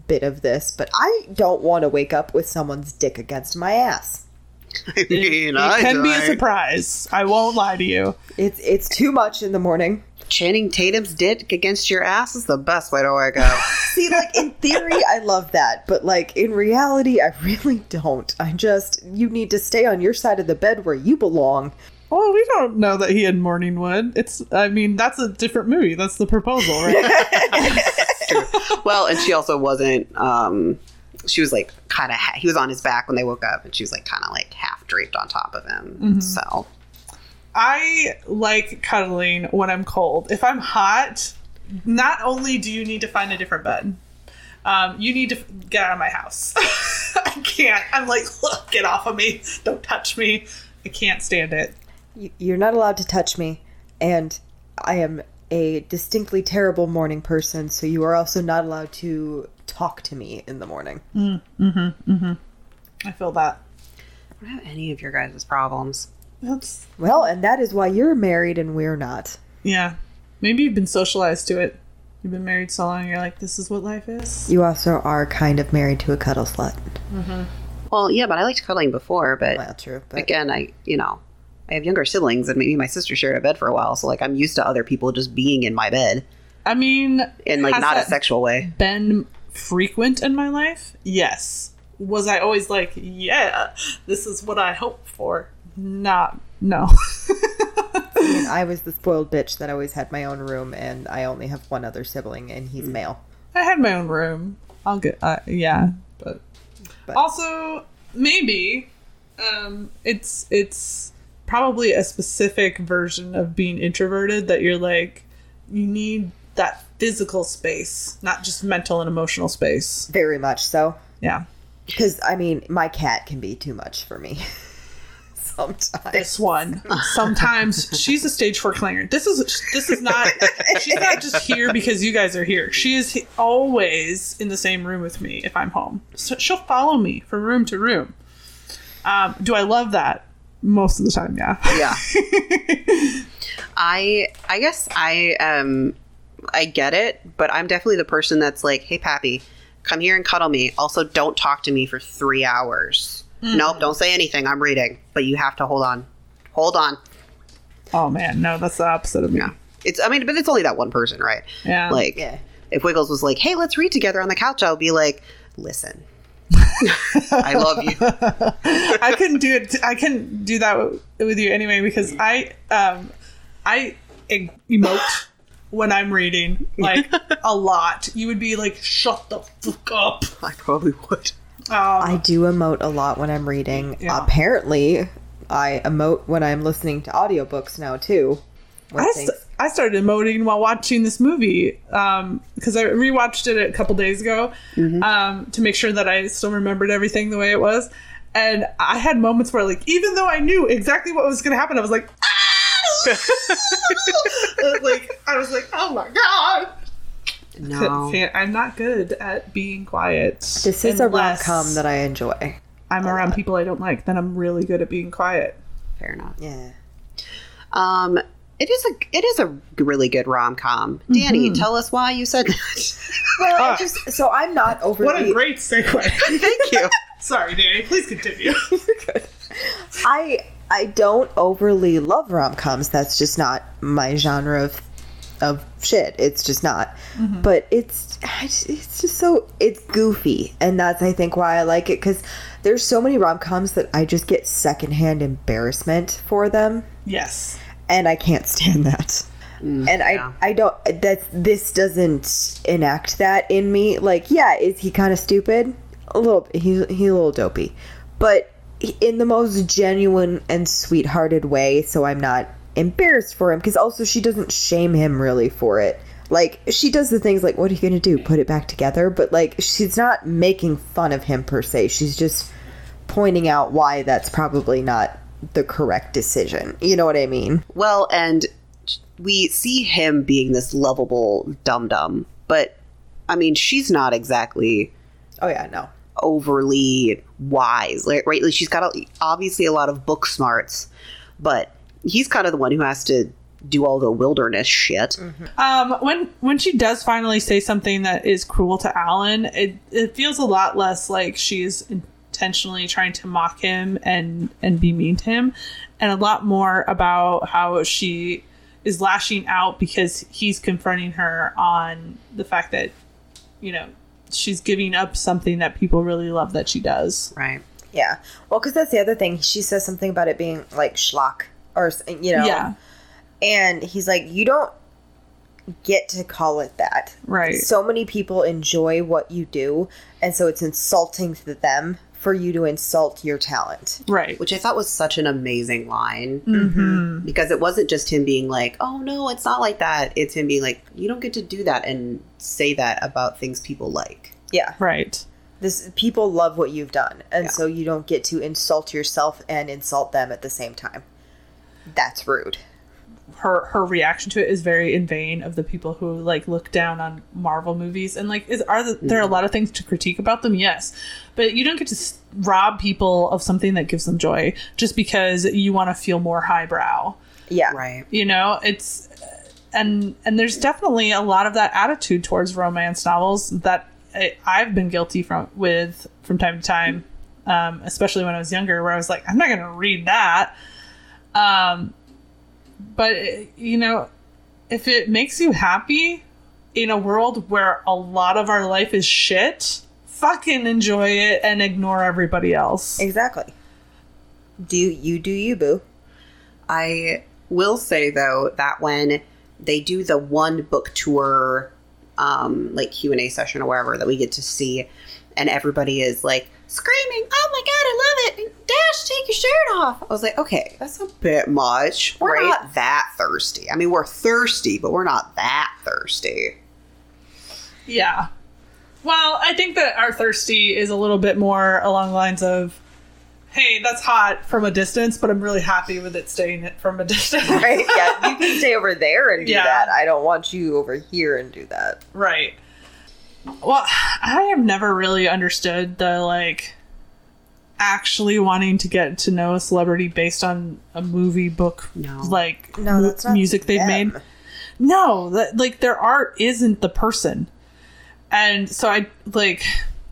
Speaker 2: bit of this. But I don't want to wake up with someone's dick against my ass.
Speaker 1: I mean,
Speaker 3: It
Speaker 1: I
Speaker 3: can be a surprise. I won't lie to you.
Speaker 2: It's it's too much in the morning.
Speaker 1: Channing Tatum's dick against your ass is the best way to wake up.
Speaker 2: See, like in theory, I love that, but like in reality, I really don't. I just you need to stay on your side of the bed where you belong.
Speaker 3: Well, we don't know that he had morning wood. It's. I mean, that's a different movie. That's the proposal, right?
Speaker 1: well, and she also wasn't. um She was like kind of. Ha- he was on his back when they woke up, and she was like kind of like half draped on top of him. So
Speaker 3: I like cuddling when I'm cold. If I'm hot, not only do you need to find a different bed, um, you need to get out of my house. I can't. I'm like, look, get off of me. Don't touch me. I can't stand it.
Speaker 2: You- You're not allowed to touch me, and I am a distinctly terrible morning person, so you are also not allowed to talk to me in the morning. Mm, hmm mm-hmm.
Speaker 3: I feel that.
Speaker 1: I don't have any of your guys' problems.
Speaker 3: That's
Speaker 2: Well, and that is why you're married and we're not.
Speaker 3: yeah. Maybe you've been socialized to it. You've been married so long, you're like, this is what life is.
Speaker 2: You also are kind of married to a cuddle slut. Mm-hmm.
Speaker 1: Well, yeah, but I liked cuddling before. But
Speaker 2: Well, true. But
Speaker 1: again, I you know I have younger siblings, and maybe my sister shared a bed for a while, so like I'm used to other people just being in my bed
Speaker 3: I mean,
Speaker 1: in like
Speaker 3: has
Speaker 1: not a sexual way.
Speaker 3: been frequent in my life? Yes. Was I always like, yeah, this is what I hope for? Not, no.
Speaker 2: I mean, I was the spoiled bitch that always had my own room, and I only have one other sibling, and he's male.
Speaker 3: I had my own room. I'll get, uh, yeah, but,
Speaker 2: But-
Speaker 3: also maybe um, it's it's probably a specific version of being introverted that you're like you need that physical space, not just mental and emotional space.
Speaker 2: Very much so.
Speaker 3: Yeah.
Speaker 2: Because, I mean, my cat can be too much for me. Sometimes.
Speaker 3: this one. Sometimes she's a stage four clanger. This is this is not. She's not just here because you guys are here. She is always in the same room with me if I'm home. So she'll follow me from room to room. Um, do I love that? Most of the time, yeah.
Speaker 1: Yeah. I I guess I um I get it, but I'm definitely the person that's like, "Hey, Pappy, come here and cuddle me. Also, don't talk to me for three hours. Nope, don't say anything. I'm reading, but you have to hold on. Hold on.
Speaker 3: Oh man, no, that's the opposite of me.
Speaker 1: Yeah, it's. I mean, but it's only that one person, right?
Speaker 3: Yeah.
Speaker 1: Like,
Speaker 2: Yeah.
Speaker 1: if Wiggles was like, "Hey, let's read together on the couch," I'll be like, "Listen, I love you."
Speaker 3: I couldn't do it. I couldn't do that w- with you anyway because I um I emote when I'm reading like a lot. You would be like, "Shut the fuck up."
Speaker 1: I probably would.
Speaker 3: Um,
Speaker 2: I do emote a lot when I'm reading.
Speaker 3: Yeah.
Speaker 2: Apparently, I emote when I'm listening to audiobooks now, too.
Speaker 3: I, st- I started emoting while watching this movie because I rewatched it a couple days ago um, to make sure that I still remembered everything the way it was. And I had moments where, like, even though I knew exactly what was going to happen, I was like, "Ah!" like I was like, oh my god.
Speaker 1: No.
Speaker 3: I'm not good at being quiet.
Speaker 2: This is a rom com that I enjoy.
Speaker 3: I'm around people I don't like, then I'm really good at being quiet.
Speaker 1: Fair enough.
Speaker 2: Yeah.
Speaker 1: Um, it is a it is a really good rom com. Danny, tell us why you said that.
Speaker 2: Well, I
Speaker 3: Ah.
Speaker 2: just so I'm not overly.
Speaker 3: What a great segue.
Speaker 1: Thank you.
Speaker 3: Sorry, Danny. Please continue.
Speaker 2: I I don't overly love rom coms. That's just not my genre of of shit. It's just not. Mm-hmm. But it's it's just so it's goofy, and that's I think why I like it because there's so many rom coms that I just get secondhand embarrassment for them,
Speaker 3: yes.
Speaker 2: and I can't stand that. Mm, and
Speaker 1: yeah.
Speaker 2: I I don't that this doesn't enact that in me. Like, yeah, is he kind of stupid? A little. He's he's a little dopey, but in the most genuine and sweethearted way. So I'm not embarrassed for him because also she doesn't shame him really for it. Like she does the things like, "What are you gonna do? Put it back together?" But like she's not making fun of him per se. She's just pointing out why that's probably not the correct decision. You know what I mean?
Speaker 1: Well, and we see him being this lovable dum dum, but I mean, she's not exactly
Speaker 2: Oh yeah, no.
Speaker 1: overly wise, right? Like she's got a, obviously a lot of book smarts, but he's kind of the one who has to do all the wilderness shit.
Speaker 3: Um, when when she does finally say something that is cruel to Alan, it it feels a lot less like she's intentionally trying to mock him and and be mean to him, and a lot more about how she is lashing out because he's confronting her on the fact that you know she's giving up something that people really love that she does.
Speaker 1: Right.
Speaker 2: Yeah. Well, because that's the other thing. She says something about it being like schlock or, you know.
Speaker 3: Yeah,
Speaker 2: And he's like, you don't get to call it that.
Speaker 3: right.
Speaker 2: So many people enjoy what you do. And so it's insulting to them for you to insult your talent.
Speaker 3: right.
Speaker 1: Which I thought was such an amazing line
Speaker 3: Mm-hmm.
Speaker 1: because it wasn't just him being like, "Oh no, it's not like that." It's him being like, "You don't get to do that and say that about things people like."
Speaker 2: Yeah.
Speaker 3: Right.
Speaker 2: This people love what you've done. And
Speaker 1: Yeah.
Speaker 2: so you don't get to insult yourself and insult them at the same time. That's rude.
Speaker 3: her her reaction to it is very in vein of the people who like look down on Marvel movies and like is are the, there are a lot of things to critique about them yes but you don't get to s- rob people of something that gives them joy just because you want to feel more highbrow
Speaker 2: Yeah.
Speaker 1: Right.
Speaker 3: you know it's and and there's definitely a lot of that attitude towards romance novels that I, I've been guilty from with from time to time um, especially when I was younger where I was like I'm not going to read that um but you know if it makes you happy in a world where a lot of our life is shit fucking enjoy it and ignore everybody else
Speaker 2: Exactly. Do you do you, boo?
Speaker 1: I will say though that when they do the one book tour, um, like Q and A session or wherever that we get to see, and everybody is like screaming, "Oh my god, I love it! Dash, take your shirt off!" I was like, okay, that's a bit much. We're
Speaker 2: Right.
Speaker 1: not that thirsty. I mean, we're thirsty, but we're not that thirsty.
Speaker 3: Yeah. Well, I think that our thirsty is a little bit more along the lines of, hey, that's hot from a distance, but I'm really happy with it staying it from a distance.
Speaker 2: Right? Yeah. You can stay over there and do
Speaker 3: Yeah.
Speaker 2: that. I don't want you over here and do that.
Speaker 3: right. Well, I have never really understood the like actually wanting to get to know a celebrity based on a movie book
Speaker 1: No.
Speaker 3: like
Speaker 2: No, that's not
Speaker 3: music they've
Speaker 2: them.
Speaker 3: made. No, that like their art isn't the person. And so I like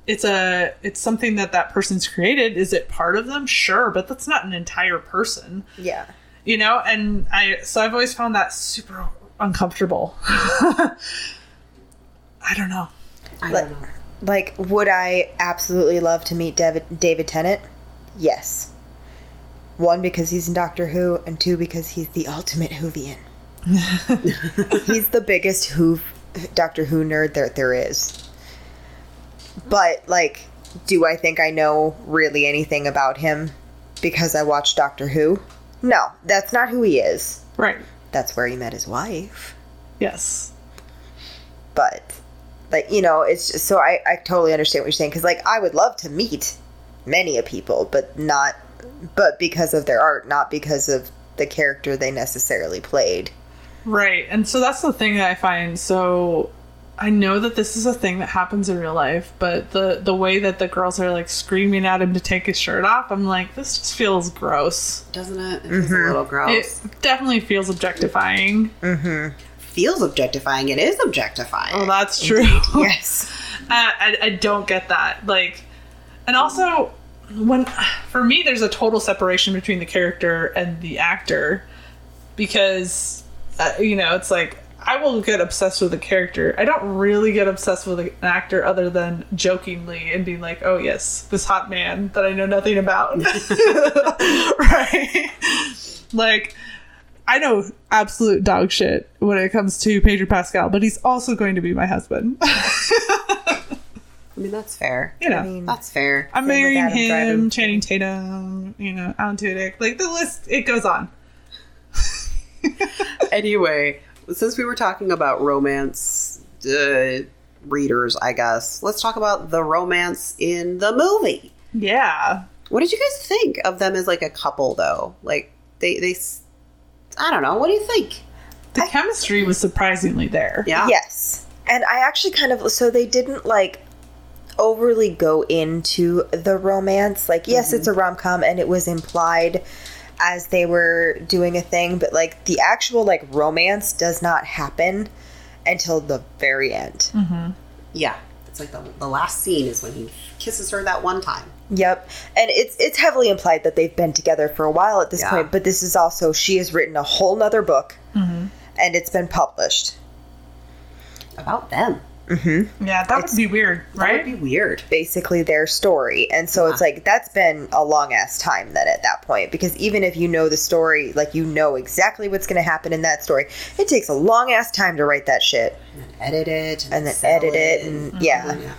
Speaker 3: it's a it's something that that person's created. Is it part of them? Sure, but that's not an entire person,
Speaker 2: Yeah.
Speaker 3: you know. And I so I've always found that super uncomfortable. I don't know.
Speaker 1: I
Speaker 2: Like,
Speaker 1: don't know.
Speaker 2: like, would I absolutely love to meet David David Tennant? Yes. One because he's in Doctor Who, and two because he's the ultimate Whovian. he's the biggest Who Doctor Who nerd there there is. But like, do I think I know really anything about him because I watched Doctor Who? No, that's not who he is.
Speaker 3: Right.
Speaker 2: That's where he met his wife.
Speaker 3: Yes.
Speaker 2: but like you know it's just so i i totally understand what you're saying because like i would love to meet many a people, but not, but because of their art, not because of the character they necessarily played.
Speaker 3: Right. And so that's the thing that I find so I know that this is a thing that happens in real life, but the the way that the girls are like screaming at him to take his shirt off, I'm like, this just feels gross.
Speaker 1: Doesn't it? It feels a mm-hmm. little gross.
Speaker 3: It definitely feels objectifying. Mm-hmm.
Speaker 1: Feels objectifying. It is objectifying.
Speaker 3: Oh, that's true.
Speaker 2: Yes.
Speaker 3: I, I, I don't get that. Like, and also when for me, there's a total separation between the character and the actor because uh, you know it's like I will get obsessed with a character. I don't really get obsessed with an actor other than jokingly and being like, "Oh yes, this hot man that I know nothing about." right? Like. I know absolute dog shit when it comes to Pedro Pascal, but he's also going to be my husband.
Speaker 1: I mean, that's fair.
Speaker 3: you know,
Speaker 2: I mean,
Speaker 1: That's fair.
Speaker 3: I'm
Speaker 2: Same
Speaker 3: marrying him,
Speaker 2: Driver.
Speaker 3: Channing Tatum, you know, Alan Tudyk. Like the list, it goes on.
Speaker 1: anyway, since we were talking about romance uh, readers, I guess let's talk about the romance in the movie.
Speaker 3: Yeah.
Speaker 1: What did you guys think of them as like a couple, though? Like they, they, I don't know. What do you think?
Speaker 3: The chemistry was surprisingly there.
Speaker 1: Yeah.
Speaker 2: Yes. And I actually kind of so they didn't like overly go into the romance. Like, yes, it's a mm-hmm. rom com and it was implied as they were doing a thing, but like the actual like romance does not happen until the very end. Mm-hmm.
Speaker 1: Yeah. It's like the, the last scene is when he kisses her that one time.
Speaker 2: Yep. And it's it's heavily implied that they've been together for a while at this
Speaker 1: Yeah.
Speaker 2: point, but this is also she has written a whole nother book mm-hmm. and it's been published.
Speaker 1: About them. Mm-hmm.
Speaker 3: Yeah, that would be weird,
Speaker 1: That
Speaker 3: right?
Speaker 1: would be weird.
Speaker 2: basically their story. And so it's like that's been a long ass time then at that point because even if you know the story, like you know exactly what's going to happen in that story, it takes a long ass time to write that shit
Speaker 1: And edit it.
Speaker 2: and then edit it and mm-hmm. yeah.
Speaker 1: Yeah.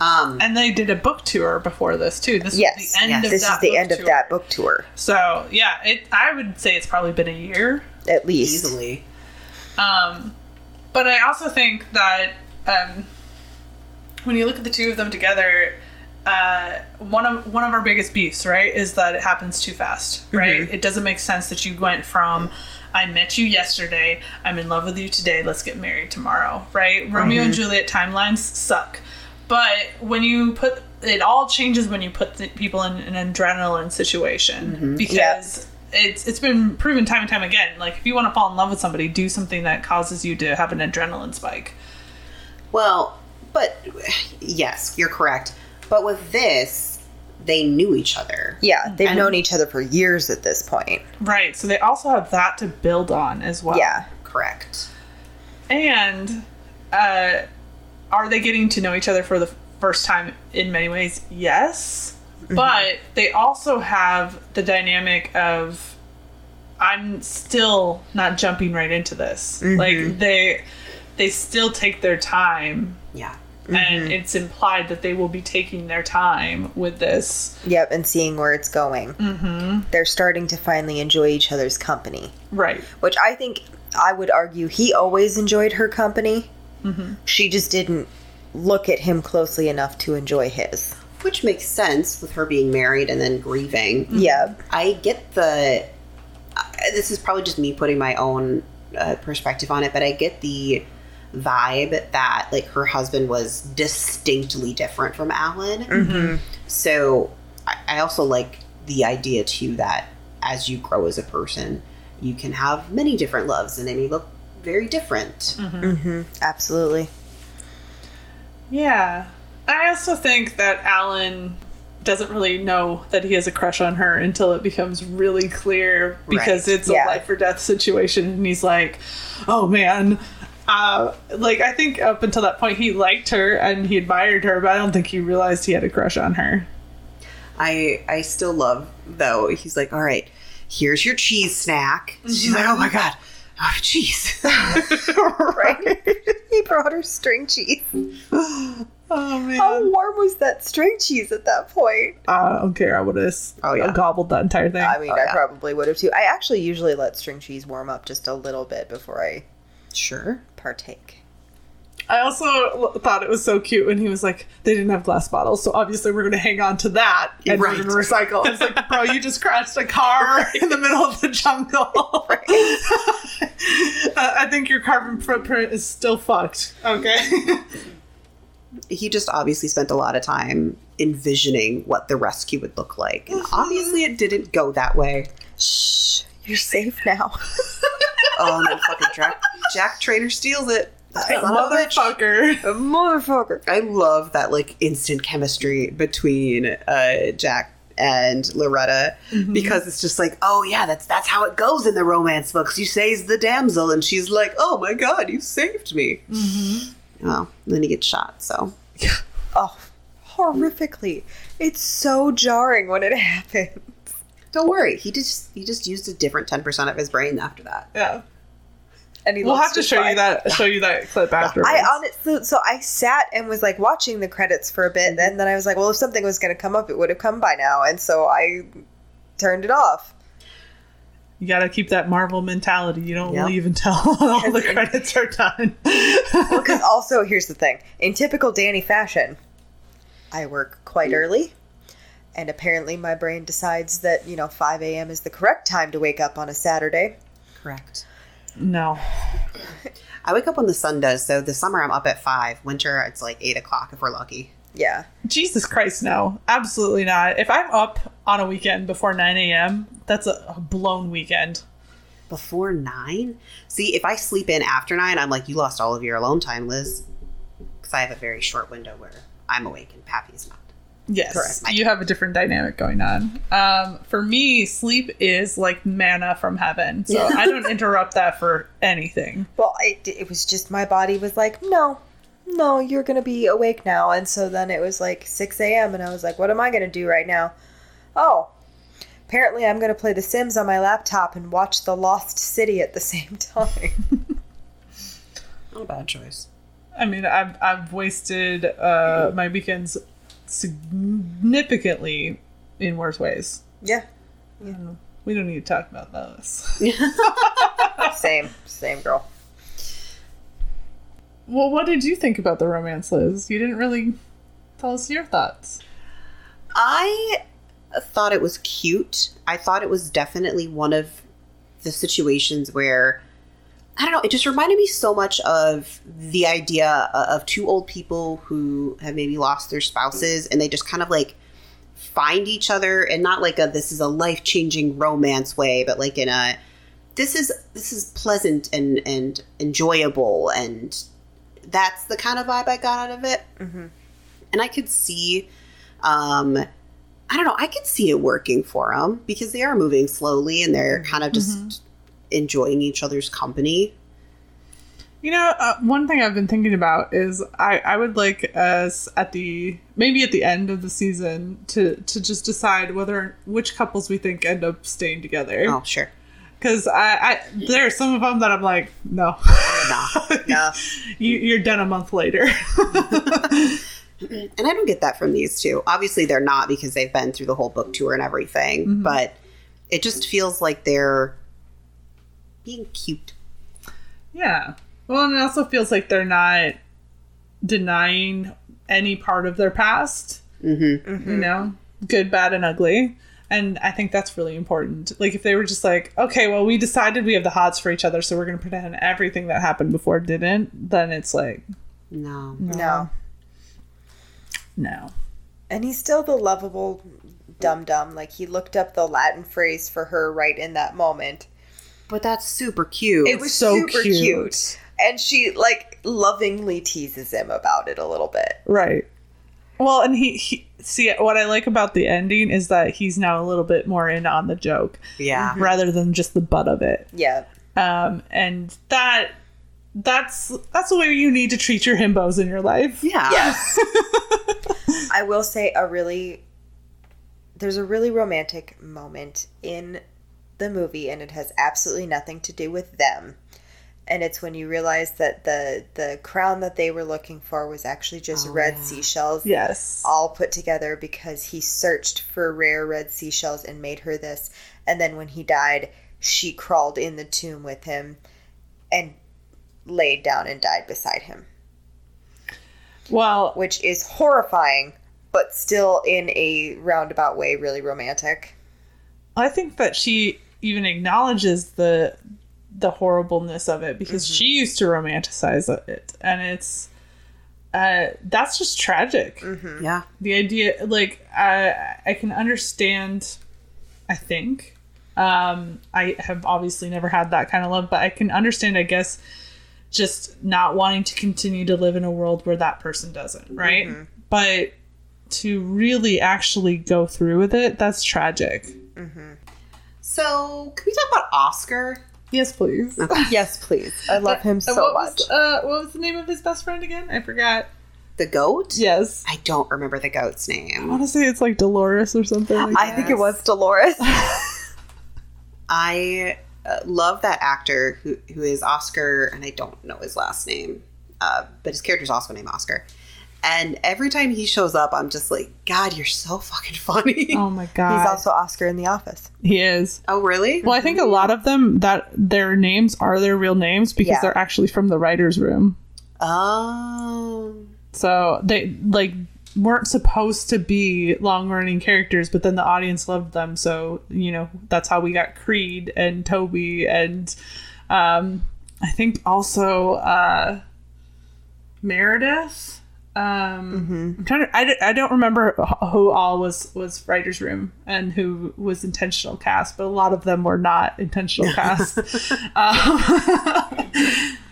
Speaker 1: Um,
Speaker 3: and they did a book tour before this too. This
Speaker 2: Yes,
Speaker 3: was the end
Speaker 1: yes.
Speaker 3: of
Speaker 2: This
Speaker 3: that
Speaker 2: is the
Speaker 3: book
Speaker 2: end of that book tour
Speaker 3: So yeah, it. I would say it's probably been a year.
Speaker 2: at least.
Speaker 1: easily.
Speaker 3: Um, but I also think that um, when you look at the two of them together, uh, one of one of our biggest beefs, right, is that it happens too fast, right? It doesn't make sense that you went from I met you yesterday, I'm in love with you today, let's get married tomorrow, right? Romeo and Juliet timelines suck, but when you put it all changes when you put the people in an adrenaline situation because it's it's been proven time and time again. Like if you want to fall in love with somebody, do something that causes you to have an adrenaline spike.
Speaker 1: Well, but yes, you're correct. But with this, they knew each other.
Speaker 2: Yeah, they've
Speaker 1: And-
Speaker 2: known each other for years at this point.
Speaker 3: Right. So they also have that to build on as well.
Speaker 2: Yeah.
Speaker 1: Correct.
Speaker 3: And uh, are they getting to know each other for the first time in many ways? Yes. Mm-hmm. But they also have the dynamic of I'm still not jumping right into this. Mm-hmm. Like they they still take their time
Speaker 1: Yeah.
Speaker 3: and mm-hmm. it's implied that they will be taking their time with this.
Speaker 2: Yep, and seeing where it's going. Mm-hmm. They're starting to finally enjoy each other's company,
Speaker 3: Right.
Speaker 2: which I think I would argue he always enjoyed her company. Mm-hmm. She just didn't look at him closely enough to enjoy his.
Speaker 1: Which makes sense with her being married and then grieving.
Speaker 2: Mm-hmm.
Speaker 1: Yeah, I get the. This is probably just me putting my own uh, perspective on it, but I get the vibe that like her husband was distinctly different from Alan. Mm-hmm. So I, I also like the idea too that as you grow as a person, you can have many different loves and they may look very different.
Speaker 2: Absolutely.
Speaker 3: Yeah. I also think that Alan doesn't really know that he has a crush on her until it becomes really clear because
Speaker 1: Right.
Speaker 3: it's a life or death situation and he's like, "Oh man, uh, like I think up until that point he liked her and he admired her, but I don't think he realized he had a crush on her."
Speaker 1: I I still love though. He's like, all right, here's your cheese snack. She's like, oh my god, oh jeez.
Speaker 2: Right? he brought her string cheese.
Speaker 3: Oh man.
Speaker 2: How warm was that string cheese at that point?
Speaker 3: I don't care. I would have
Speaker 1: Oh, yeah.
Speaker 3: Uh, gobbled that entire thing.
Speaker 2: I mean,
Speaker 1: Oh,
Speaker 2: I
Speaker 1: yeah.
Speaker 2: probably would have too. I actually usually let string cheese warm up just a little bit before I
Speaker 1: sure.
Speaker 2: partake.
Speaker 3: I also thought it was so cute when he was like, they didn't have glass bottles, so obviously we're going to hang on to that and
Speaker 1: Right.
Speaker 3: we're going to recycle. It's like, bro, you just crashed a car right. in the middle of the jungle. Uh, I think your carbon footprint is still fucked. Okay.
Speaker 1: He just obviously spent a lot of time envisioning what the rescue would look like. And obviously it didn't go that way.
Speaker 2: Shh, you're safe now.
Speaker 1: Oh, and then fucking Jack, Jack Trainer steals it. Son of a.
Speaker 3: Motherfucker.
Speaker 2: Motherfucker.
Speaker 1: I love that like instant chemistry between uh, Jack and Loretta because it's just like, oh yeah, that's that's how it goes in the romance books. You saves the damsel, and she's like, oh my god, you saved me. Well, then he gets shot. So
Speaker 2: Oh, horrifically. It's so jarring when it happens.
Speaker 1: don't worry, he just he just used a different ten percent of his brain after that.
Speaker 3: Yeah.
Speaker 2: And he
Speaker 3: We'll have to
Speaker 2: just
Speaker 3: show you that show you that clip afterwards.
Speaker 2: I honestly, so I sat and was like watching the credits for a bit, mm-hmm. and then I was like, well, if something was going to come up, it would have come by now, and so I turned it off.
Speaker 3: you got to keep that Marvel mentality. You don't
Speaker 1: Yep.
Speaker 3: leave until all the credits are done.
Speaker 2: Because also, here's the thing: in typical Danny fashion, I work quite mm-hmm. early, and apparently my brain decides that you know 5 a.m. is the correct time to wake up on a Saturday.
Speaker 1: Correct.
Speaker 3: No.
Speaker 1: I wake up when the sun does. So the summer I'm up at five. Winter it's like eight o'clock if we're lucky.
Speaker 2: Yeah,
Speaker 3: Jesus Christ, no. Absolutely not. If I'm up on a weekend before 9 a.m., that's a, a blown weekend.
Speaker 1: Before nine? See, if I sleep in after nine, I'm like, you lost all of your alone time, Liz. Because I have a very short window where I'm awake and Pappy's not.
Speaker 3: Yes.
Speaker 1: Correct.
Speaker 3: You have a different dynamic going on. Um, for me, sleep is like manna from heaven. So I don't interrupt that for anything.
Speaker 2: well, it, it was just my body was like, no, no, you're going to be awake now, and so then it was like 6 a.m. and I was like, what am I going to do right now? Oh. Apparently, I'm going to play The Sims on my laptop and watch The Lost City at the same time.
Speaker 1: Not a bad choice.
Speaker 3: I mean, I've, I've wasted uh, my weekends significantly in worse ways.
Speaker 2: yeah,
Speaker 3: We don't need to talk about those.
Speaker 2: same, same girl.
Speaker 3: Well, what did you think about the romance, Liz? You didn't really tell us your thoughts.
Speaker 1: I thought it was cute. I thought it was definitely one of the situations where I don't know, it just reminded me so much of the idea of two old people who have maybe lost their spouses and they just kind of like find each other and not like a this is a life-changing romance way, but like in a this is this is pleasant and and enjoyable and that's the kind of vibe I got out of it.
Speaker 2: Mhm.
Speaker 1: And I could see um I don't know. I could see it working for them because they are moving slowly and they're kind of just enjoying each other's company.
Speaker 3: You know, uh, one thing I've been thinking about is I, I would like us at the maybe at the end of the season to to just decide whether which couples we think end up staying together.
Speaker 1: Oh, sure.
Speaker 3: Because I, I there are some of them that I'm like, no,
Speaker 1: Nah.
Speaker 2: Yeah.
Speaker 3: you, you're done a month later.
Speaker 1: And I don't get that from these two. Obviously, they're not because they've been through the whole book tour and everything, but it just feels like they're being cute.
Speaker 3: yeah. Well, and it also feels like they're not denying any part of their past.
Speaker 1: Mm-hmm.
Speaker 3: you know, good, bad, and ugly. And I think that's really important. Like, if they were just like, okay, well, we decided we have the hots for each other, so we're going to pretend everything that happened before didn't, then it's like,
Speaker 1: No.
Speaker 2: No.
Speaker 3: no.
Speaker 2: And he's still the lovable dum dum. Like he looked up the Latin phrase for her right in that moment.
Speaker 1: But that's super cute.
Speaker 2: It was
Speaker 3: so
Speaker 2: super
Speaker 3: cute.
Speaker 2: cute. And she like lovingly teases him about it a little bit.
Speaker 3: Right. Well, and he, he, see, what I like about the ending is that he's now a little bit more in on the joke
Speaker 1: yeah.
Speaker 3: rather than just the butt of it.
Speaker 2: Yeah.
Speaker 3: Um, and that, that's, that's the way you need to treat your himbos in your life.
Speaker 1: Yeah.
Speaker 2: Yes. I will say a really there's a really romantic moment in the movie and it has absolutely nothing to do with them. And it's when you realize that the the crown that they were looking for was actually just
Speaker 1: Oh,
Speaker 2: red
Speaker 1: yeah.
Speaker 2: seashells
Speaker 3: Yes.
Speaker 2: all put together because he searched for rare red seashells and made her this. And then when he died, she crawled in the tomb with him and laid down and died beside him.
Speaker 3: Well,
Speaker 2: which is horrifying, but still in a roundabout way really romantic.
Speaker 3: I think that she even acknowledges the the horribleness of it because she used to romanticize it, and it's uh, that's just tragic.
Speaker 1: Yeah.
Speaker 3: The idea, like, I I can understand. I think um, I have obviously never had that kind of love, but I can understand. I guess just not wanting to continue to live in a world where that person doesn't, right? But to really actually go through with it, that's tragic.
Speaker 1: So, can we talk about Oscar?
Speaker 3: Yes, please.
Speaker 2: Yes, please. I love him so
Speaker 3: what
Speaker 2: much.
Speaker 3: Was, uh, what was the name of his best friend again? I forgot.
Speaker 1: The goat?
Speaker 3: Yes.
Speaker 1: I don't remember the goat's
Speaker 3: I
Speaker 1: name.
Speaker 3: want to say it's like Dolores or something. Like
Speaker 2: I think it was Dolores.
Speaker 1: I uh, love that actor who, who is Oscar, and I don't know his last name, uh, but his character's also named Oscar. And every time he shows up, I'm just like, God, you're so fucking funny.
Speaker 3: oh my god.
Speaker 2: He's also Oscar in The Office.
Speaker 3: he is.
Speaker 1: Oh, really?
Speaker 3: Well, I think a lot of them that their names are their real names because
Speaker 2: Yeah.
Speaker 3: they're actually from the writers' room.
Speaker 1: Oh.
Speaker 3: So they like weren't supposed to be long running characters, but then the audience loved them. So you know that's how we got Creed and Toby and um, I think also uh, Meredith. Um, I'm trying to. I, I don't remember who all was was writers' room and who was intentional cast, but a lot of them were not intentional cast. um,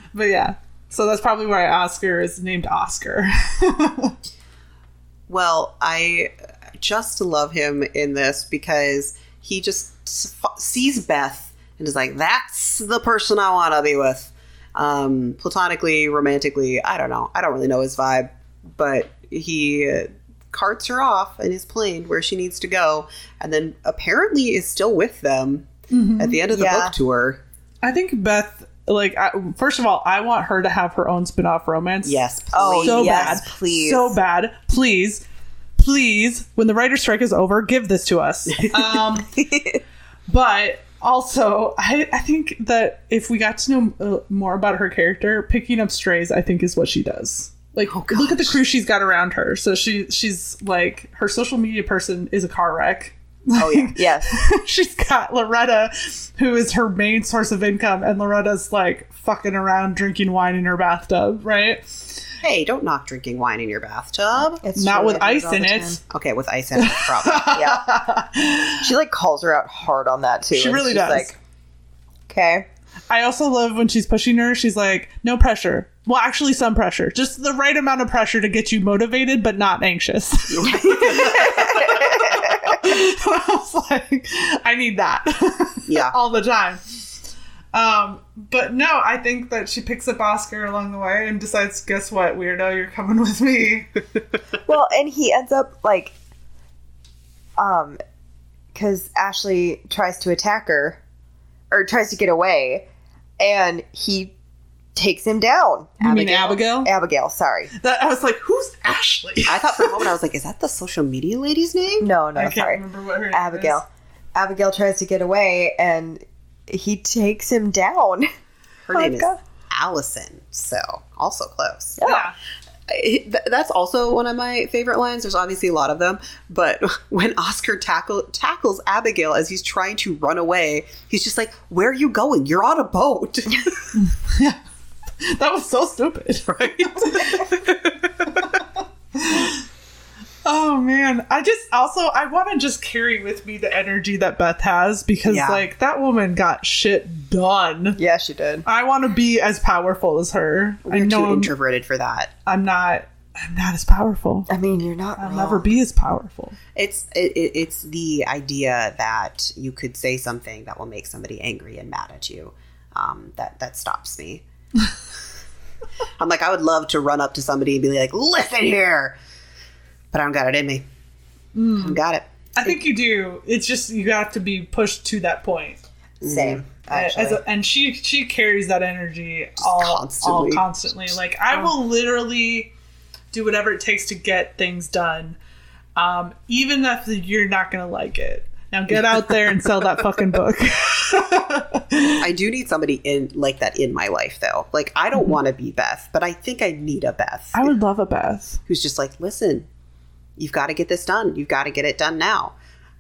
Speaker 3: but yeah, so that's probably why Oscar is named Oscar.
Speaker 1: Well, I just love him in this because he just sees Beth and is like, "That's the person I want to be with." Um, platonically, romantically, I don't know. I don't really know his vibe, but he uh, carts her off in his plane where she needs to go, and then apparently is still with them at the end of the
Speaker 2: Yeah.
Speaker 1: book tour.
Speaker 3: I think Beth, like, I, first of all, I want her to have her own spin off romance.
Speaker 1: Yes, please.
Speaker 2: Oh,
Speaker 3: so
Speaker 2: yes,
Speaker 3: bad,
Speaker 2: please.
Speaker 3: so bad. Please, please, when the writer's strike is over, give this to us. Um, but also, I, I think that if we got to know uh, more about her character, picking up strays, I think is what she does. Like,
Speaker 1: Oh,
Speaker 3: look at the crew she's got around her. So she she's like her social media person is a car wreck.
Speaker 1: Oh yeah.
Speaker 2: Yes.
Speaker 3: she's got Loretta, who is her main source of income, and Loretta's like fucking around drinking wine in her bathtub, right?
Speaker 1: Hey, don't knock drinking wine in your bathtub.
Speaker 2: It's
Speaker 3: Not
Speaker 2: true,
Speaker 3: with ice in it.
Speaker 2: time.
Speaker 1: Okay, with ice in it, probably.
Speaker 2: Yeah. She like calls her out hard on that too.
Speaker 3: She really
Speaker 2: she's
Speaker 3: does.
Speaker 2: Like, okay.
Speaker 3: I also love when she's pushing her. She's like, no pressure. Well, actually, some pressure. Just the right amount of pressure to get you motivated, but not anxious. I was like, I need that.
Speaker 1: Yeah.
Speaker 3: All the time. Um, but no, I think that she picks up Oscar along the way and decides, guess what, weirdo, you're coming with me.
Speaker 2: Well, and he ends up like, um, because Ashley tries to attack her, or tries to get away, and he takes him down.
Speaker 3: You mean Abigail?
Speaker 2: Abigail, sorry.
Speaker 3: That I was like, who's Ashley?
Speaker 1: I thought for a moment I was like, is that the social media lady's name?
Speaker 2: No, no,
Speaker 3: I can't
Speaker 2: sorry.
Speaker 3: remember what her name
Speaker 2: Abigail.
Speaker 3: is.
Speaker 2: Abigail tries to get away, and he takes him down.
Speaker 1: Her
Speaker 2: Oh,
Speaker 1: name is Allison. So also close.
Speaker 3: Yeah.
Speaker 1: I- th- That's also one of my favorite lines. There's obviously a lot of them, but when Oscar tackle tackles Abigail as he's trying to run away, he's just like, "Where are you going? You're on a boat." yeah.
Speaker 3: That was so stupid. Oh man. I just also I want to just carry with me the energy that Beth has because
Speaker 1: Yeah.
Speaker 3: like that woman got shit done.
Speaker 2: Yeah, she did.
Speaker 3: I want to be as powerful as her. I
Speaker 1: You're
Speaker 3: know
Speaker 1: too
Speaker 3: I'm,
Speaker 1: introverted for that.
Speaker 3: I'm not I'm not as powerful.
Speaker 2: I mean, you're not
Speaker 3: I'll
Speaker 2: wrong.
Speaker 3: never be as powerful.
Speaker 1: It's it, it, it's the idea that you could say something that will make somebody angry and mad at you. Um, that that stops me. I'm like, I would love to run up to somebody and be like, "Listen here," but I don't got it in me. I got it.
Speaker 3: I think you do. It's just you have to be pushed to that point.
Speaker 2: Same. Actually.
Speaker 3: A, and she she carries that energy all
Speaker 1: constantly.
Speaker 3: all constantly. Like I will literally do whatever it takes to get things done, um, even if you're not gonna like it. Now get out there and sell that fucking book.
Speaker 1: I do need somebody in like that in my life though. Like I don't want to be Beth, but I think I need a Beth
Speaker 3: I would love a Beth.
Speaker 1: who's just like, listen, you've got to get this done. You've got to get it done now.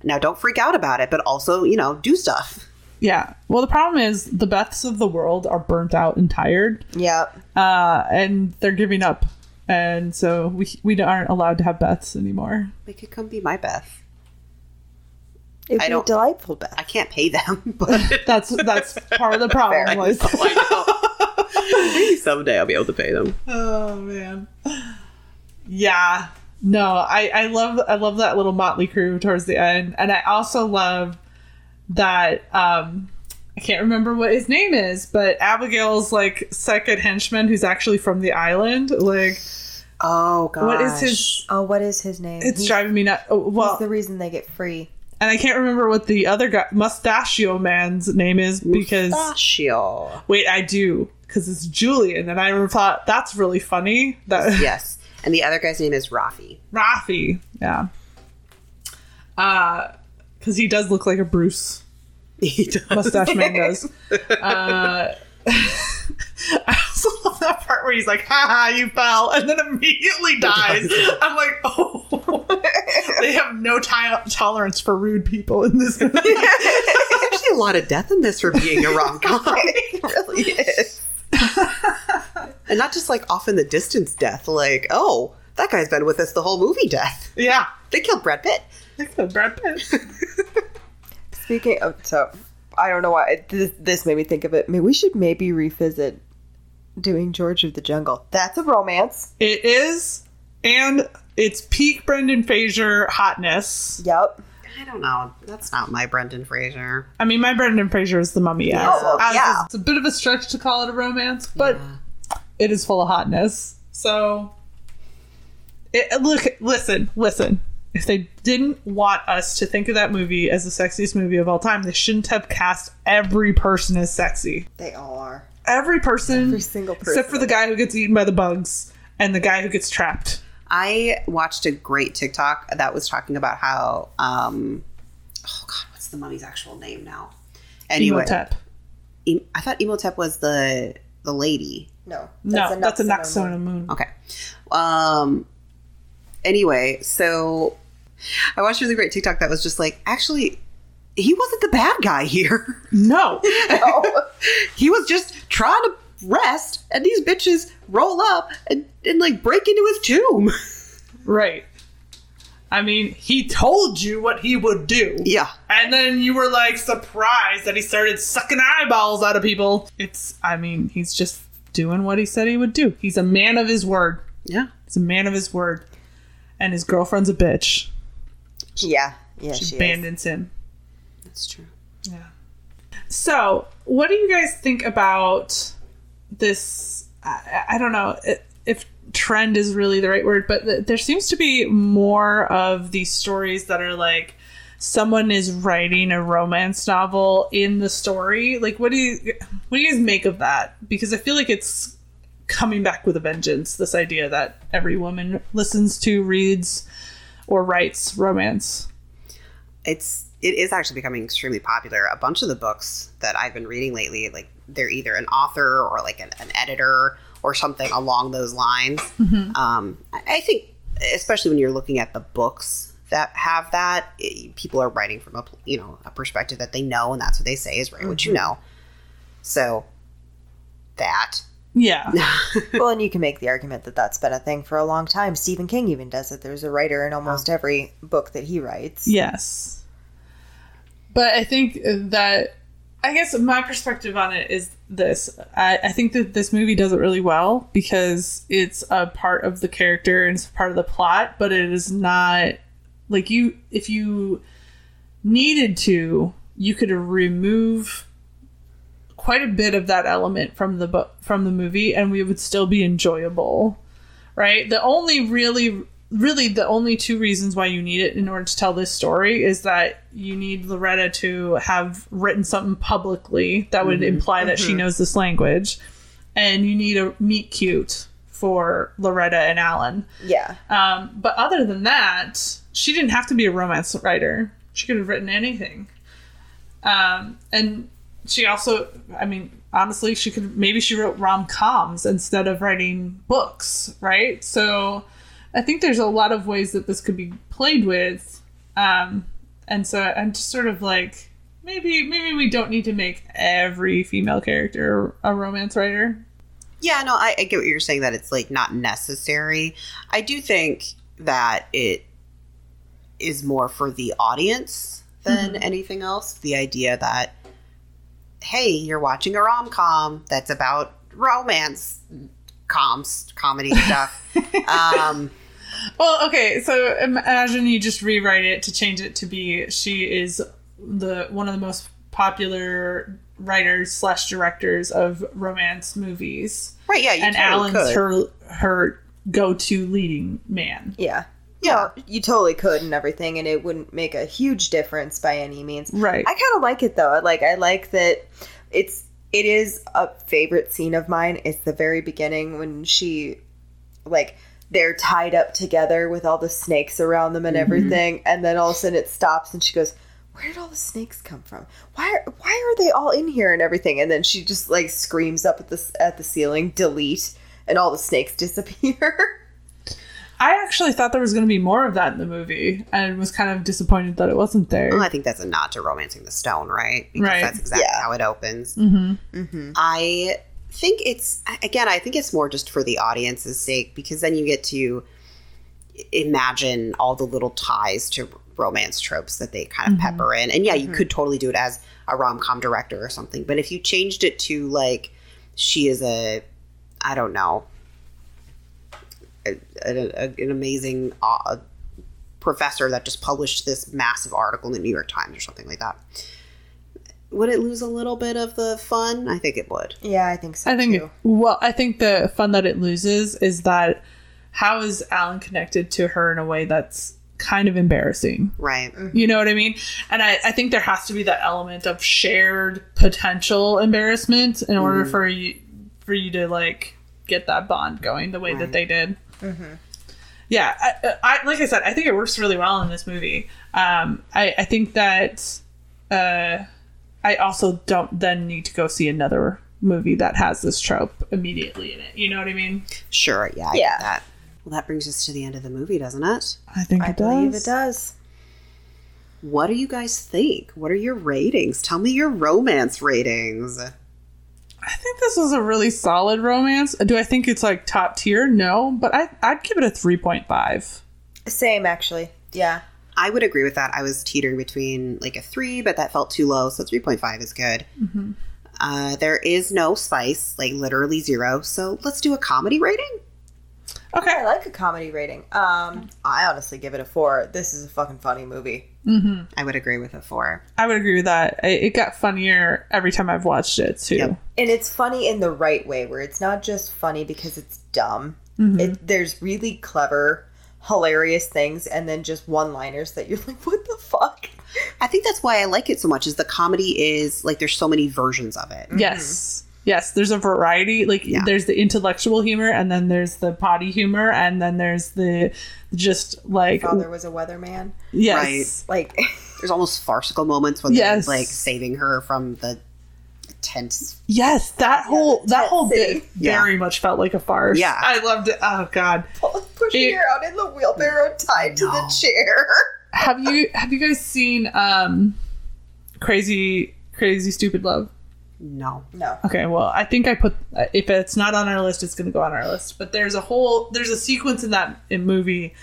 Speaker 1: Now don't freak out about it, but also, you know, do stuff.
Speaker 3: Yeah. Well, the problem is the Beths of the world are burnt out and tired,
Speaker 2: Yep.
Speaker 3: uh, and they're giving up, and so we we aren't allowed to have Beths anymore.
Speaker 1: They could come be my Beth.
Speaker 2: It'd
Speaker 1: I
Speaker 2: be
Speaker 1: don't-
Speaker 2: delightful, Beth.
Speaker 1: I can't pay them, but
Speaker 3: That's that's part of the problem.
Speaker 2: Fair.
Speaker 3: was-
Speaker 1: maybe someday I'll be able to pay them.
Speaker 3: Oh man. Yeah. No, I I love I love that little motley crew towards the end, and I also love that um I can't remember what his name is, but Abigail's like second henchman who's actually from the island. Like,
Speaker 1: Oh god.
Speaker 3: what is his?
Speaker 2: Oh, what is his name?
Speaker 3: It's
Speaker 2: He's-
Speaker 3: driving me nuts. Oh, well,
Speaker 2: the reason they get free.
Speaker 3: and I can't remember what the other guy, Mustachio Man's name is because
Speaker 1: Mustachio.
Speaker 3: wait, I do because it's Julian, and I thought that's really funny. That
Speaker 1: Yes. And the other guy's name is Rafi.
Speaker 3: Rafi. Yeah. Uh, because he does look like a Bruce
Speaker 1: He does.
Speaker 3: mustache man does. Uh, I also love that part where he's like, "Ha ha, you fell," and then immediately dies. I'm like, oh, they have no ti- tolerance for rude people in this. movie.
Speaker 1: There's actually a lot of death in this for being a rom com.
Speaker 2: it really is.
Speaker 1: and not just like off in the distance death, like, oh, that guy's been with us the whole movie death.
Speaker 3: yeah,
Speaker 1: They killed Brad Pitt.
Speaker 3: They killed Brad Pitt.
Speaker 2: Speaking of, so I don't know why this, this made me think of it. Maybe we should maybe revisit doing George of the Jungle. That's a romance.
Speaker 3: It is, and it's peak Brendan Fraser hotness.
Speaker 2: Yep.
Speaker 1: I don't know. That's not my Brendan Fraser.
Speaker 3: I mean, my Brendan Fraser is the mummy. Yes.
Speaker 2: Oh,
Speaker 3: As
Speaker 2: yeah.
Speaker 3: It's a bit of a stretch to call it a romance, but it is full of hotness. So, it, uh, look, listen, listen. If they didn't want us to think of that movie as the sexiest movie of all time, they shouldn't have cast every person as sexy.
Speaker 2: They all are.
Speaker 3: Every person,
Speaker 2: Every single person.
Speaker 3: except for the guy who gets eaten by the bugs and the guy who gets trapped.
Speaker 1: I watched a great TikTok that was talking about how, um, oh god, what's the mummy's actual name now? Anyway,
Speaker 3: Imhotep.
Speaker 1: Em- I thought Imhotep was the the lady.
Speaker 2: No.
Speaker 3: that's No, that's a
Speaker 2: Nux
Speaker 3: Noxona moon.
Speaker 1: Okay. Um. Anyway, so I watched a really great TikTok that was just like, actually, he wasn't the bad guy here.
Speaker 3: No.
Speaker 2: Oh,
Speaker 1: he was just trying to rest, and these bitches roll up and, and like break into his tomb.
Speaker 3: right. I mean, he told you what he would do.
Speaker 1: yeah.
Speaker 3: And then you were like surprised that he started sucking eyeballs out of people. It's, I mean, he's just doing what he said he would do. He's a man of his word.
Speaker 1: Yeah.
Speaker 3: He's a man of his word. And his girlfriend's a bitch.
Speaker 2: yeah. Yeah,
Speaker 3: She,
Speaker 2: she, is.
Speaker 3: abandons him.
Speaker 1: That's true.
Speaker 3: Yeah. So, what do you guys think about this? I, I don't know if trend is really the right word, but th- there seems to be more of these stories that are like someone is writing a romance novel in the story. Like, what do you what do you guys make of that? Because I feel like it's coming back with a vengeance. This idea that every woman listens to, reads, or writes romance.
Speaker 1: It's it is actually becoming extremely popular. A bunch of the books that I've been reading lately, like they're either an author or like an, an editor or something along those lines. Um, I, I think, especially when you're looking at the books that have that, it, people are writing from a you know a perspective that they know, and that's what they say is write what you know. So that
Speaker 3: Yeah.
Speaker 2: well, and you can make the argument that that's been a thing for a long time. Stephen King even does it. There's a writer in almost every book that he writes.
Speaker 3: Yes. But I think that, I guess my perspective on it is this. I, I think that this movie does it really well because it's a part of the character and it's part of the plot, but it is not like you, if you needed to, you could remove quite a bit of that element from the book from the movie and we would still be enjoyable right the only really really the only two reasons why you need it in order to tell this story is that you need loretta to have written something publicly that would imply that she knows this language and you need a meet cute for loretta and alan
Speaker 2: Yeah.
Speaker 3: um, but other than that, she didn't have to be a romance writer. She could have written anything. Um, and she also, I mean, honestly, she could maybe she wrote rom coms instead of writing books, right? So I think there's a lot of ways that this could be played with. Um, and so I'm just sort of like, maybe maybe we don't need to make every female character a romance writer.
Speaker 1: Yeah, no, I, I get what you're saying that it's like not necessary. I do think that it is more for the audience than anything else. The idea that, hey, you're watching a rom com that's about romance coms, comedy stuff. um,
Speaker 3: Well, okay, so imagine you just rewrite it to change it to be she is the one of the most popular writers slash directors of romance movies,
Speaker 1: right, yeah, you
Speaker 3: and
Speaker 1: totally
Speaker 3: Alan's
Speaker 1: could.
Speaker 3: her her go to leading man.
Speaker 2: Yeah.
Speaker 1: Yeah.
Speaker 2: You totally could and everything, and it wouldn't make a huge difference by any means.
Speaker 3: Right.
Speaker 2: I kind of like it though. Like I like that it's it is a favorite scene of mine. It's the very beginning when she like they're tied up together with all the snakes around them and everything, and then all of a sudden it stops and she goes, "Where did all the snakes come from? Why are, why are they all in here and everything?" And then she just like screams up at the at the ceiling, "Delete!" and all the snakes disappear.
Speaker 3: I actually thought there was going to be more of that in the movie, and was kind of disappointed that it wasn't there.
Speaker 1: Well, I think that's a nod to Romancing the Stone, right? Because
Speaker 3: Right.
Speaker 1: that's exactly
Speaker 2: Yeah.
Speaker 1: how it opens.
Speaker 3: mm-hmm.
Speaker 1: I think it's again. I think it's more just for the audience's sake because then you get to imagine all the little ties to romance tropes that they kind of pepper in. And yeah, you could totally do it as a rom com director or something. But if you changed it to like she is a, I don't know, a, a, a- an amazing uh, professor that just published this massive article in the New York Times or something like that. Would it lose a little bit of the fun? I think it would.
Speaker 2: yeah, I think so
Speaker 3: I think
Speaker 2: too.
Speaker 3: well, I think the fun that it loses is that how is Alan connected to her in a way that's kind of embarrassing.
Speaker 1: Right.
Speaker 3: You know what I mean? And I, I think there has to be that element of shared potential embarrassment in order for you for you to like get that bond going the way that they did. Yeah, I, I like I said, I think it works really well in this movie. Um, I, I think that uh, I also don't then need to go see another movie that has this trope immediately in it. You know what I mean?
Speaker 1: Sure. Yeah. I
Speaker 2: Yeah.
Speaker 1: Get that. Well, that brings us to the end of the movie, doesn't it?
Speaker 3: I think
Speaker 2: I
Speaker 3: it
Speaker 2: believe
Speaker 3: does.
Speaker 2: it does.
Speaker 1: What do you guys think? What are your ratings? Tell me your romance ratings.
Speaker 3: I think this was a really solid romance. Do I think it's like top tier? No, but I I'd give it a three point five.
Speaker 2: Same, actually. Yeah.
Speaker 1: I would agree with that. I was teetering between like a three, but that felt too low, so 3.5 is good. Uh, there is no spice, like literally zero. So let's do a comedy rating.
Speaker 3: Okay, I
Speaker 2: like a comedy rating. Um, I honestly give it a four. This is a fucking funny movie.
Speaker 1: I would agree with a four.
Speaker 3: I would agree with that. It, it got funnier every time I've watched it too.
Speaker 1: Yep.
Speaker 2: And it's funny in the right way, where it's not just funny because it's dumb.
Speaker 3: Mm-hmm.
Speaker 2: It, there's really clever, hilarious things, and then just one-liners that you're like, "What the fuck?"
Speaker 1: I think that's why I like it so much. Is the comedy is like there's so many versions of it.
Speaker 3: Yes. Yes, there's a variety. Like
Speaker 1: Yeah.
Speaker 3: there's the intellectual humor and then there's the potty humor and then there's the just like
Speaker 2: Father was a weatherman.
Speaker 3: yes.
Speaker 2: Like,
Speaker 1: There's almost farcical moments when
Speaker 3: Yes.
Speaker 1: they're like saving her from the tense.
Speaker 3: Yes, that whole
Speaker 2: the
Speaker 3: that whole
Speaker 2: city.
Speaker 3: bit
Speaker 1: Yeah.
Speaker 3: very much felt like a farce.
Speaker 1: Yeah.
Speaker 3: I loved it. Oh god.
Speaker 2: pushing
Speaker 3: It-
Speaker 2: her out in the wheelbarrow tied to the chair.
Speaker 3: have you have you guys seen um Crazy Crazy Stupid Love?
Speaker 1: No.
Speaker 2: No.
Speaker 3: Okay, well, I think I put if it's not on our list, it's going to go on our list. But there's a whole there's a sequence in that in movie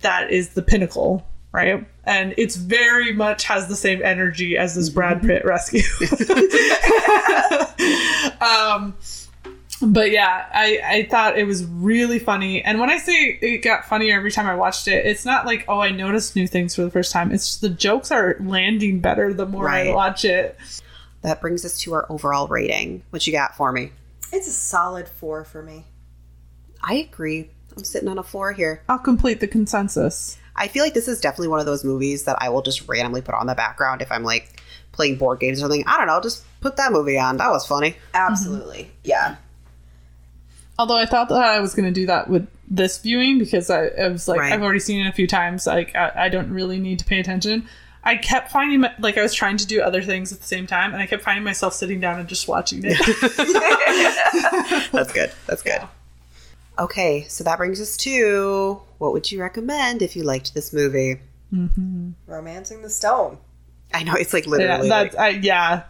Speaker 3: that is the pinnacle, right? And it's very much has the same energy as this Brad Pitt rescue. um, but yeah, I I thought it was really funny. And when I say it got funnier every time I watched it, it's not like oh I noticed new things for the first time. It's just the jokes are landing better the more I watch it.
Speaker 1: That brings us to our overall rating. What you got for me?
Speaker 2: It's a solid four for me.
Speaker 1: I agree. I'm sitting on a four here.
Speaker 3: I'll complete the consensus.
Speaker 1: I feel like this is definitely one of those movies that I will just randomly put on the background if I'm like playing board games or something. I don't know, just put that movie on. That was funny.
Speaker 2: Absolutely. Mm-hmm. Yeah.
Speaker 3: Although I thought that I was going to do that with this viewing because I, I was like,
Speaker 1: Right.
Speaker 3: I've already seen it a few times. Like, I, I don't really need to pay attention. I kept finding my, like I was trying to do other things at the same time, and I kept finding myself sitting down and just watching it.
Speaker 1: That's good. That's good.
Speaker 3: Yeah.
Speaker 1: Okay, so that brings us to what would you recommend if you liked this movie?
Speaker 2: Romancing the Stone.
Speaker 1: I know it's like
Speaker 3: yeah,
Speaker 1: literally.
Speaker 3: that's
Speaker 1: like-
Speaker 3: I, yeah.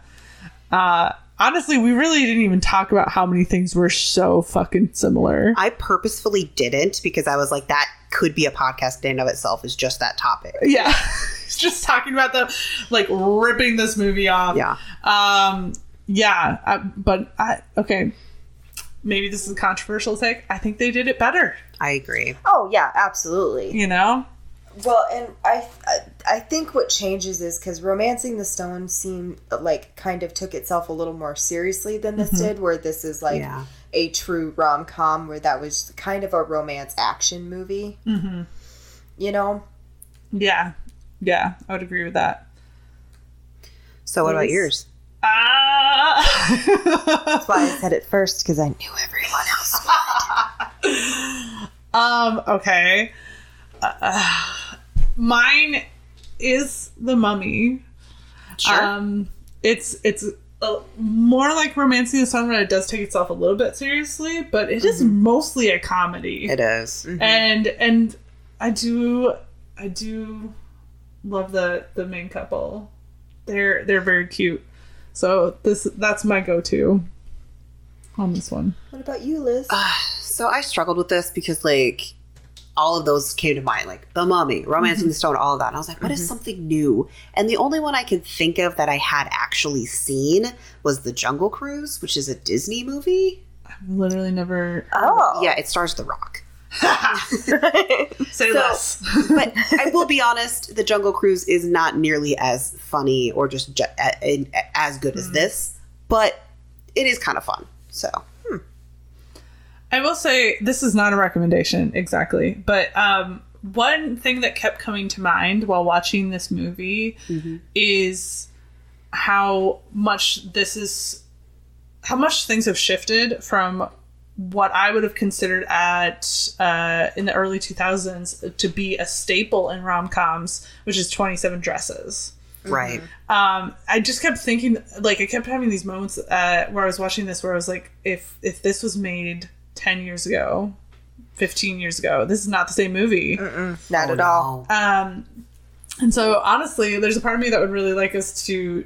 Speaker 3: Uh, honestly, we really didn't even talk about how many things were so fucking similar.
Speaker 1: I purposefully didn't because I was like, that could be a podcast in and of itself. Is just that topic.
Speaker 3: yeah, just talking about the like ripping this movie off.
Speaker 1: Yeah.
Speaker 3: Um. Yeah. I, but I okay. Maybe this is a controversial take. I think they did it better.
Speaker 1: I agree.
Speaker 2: Oh yeah, absolutely.
Speaker 3: You know.
Speaker 2: Well, and I I, I think what changes is because Romancing the Stone seemed like kind of took itself a little more seriously than this did, where this is like
Speaker 1: Yeah.
Speaker 2: a true rom com, where that was kind of a romance action movie. Mm-hmm. You know,
Speaker 3: Yeah. Yeah. I would agree with that.
Speaker 1: So what about yours?
Speaker 3: Ah.
Speaker 2: That's why I said it first because I knew everyone else.
Speaker 3: Um, okay. Uh, mine is the mummy.
Speaker 1: Sure.
Speaker 3: Um, it's it's uh, more like Romancing the Sun, where it does take itself a little bit seriously, but it is mostly a comedy.
Speaker 1: it is.
Speaker 3: And and I do I do love the the main couple. They're they're very cute. So this that's my go to on this one.
Speaker 2: What about you, Liz?
Speaker 1: Uh, so I struggled with this because like all of those came to mind, like The Mummy, Romancing the mm-hmm. Stone, all of that. And I was like, what what is mm-hmm. something new? And the only one I could think of that I had actually seen was The Jungle Cruise, which is a Disney movie.
Speaker 3: I've literally never
Speaker 2: oh,
Speaker 1: Yeah, it stars The Rock.
Speaker 3: say
Speaker 1: So-
Speaker 3: less.
Speaker 1: But I will be honest, The Jungle Cruise is not nearly as funny or just ju- a- a- as good as this, but it is kind of fun. So, hmm.
Speaker 3: I will say this is not a recommendation exactly, but um, one thing that kept coming to mind while watching this movie is how much this is how much things have shifted from what I would have considered at uh, in the early 2000s to be a staple in rom coms, which is 27 Dresses
Speaker 1: right.
Speaker 3: um i just kept thinking like i kept having these moments uh where i was watching this where i was like if if this was made 10 years ago 15 years ago this is not the same movie
Speaker 2: not
Speaker 1: Oh,
Speaker 2: at all.
Speaker 1: no.
Speaker 3: um and so honestly there's a part of me that would really like us to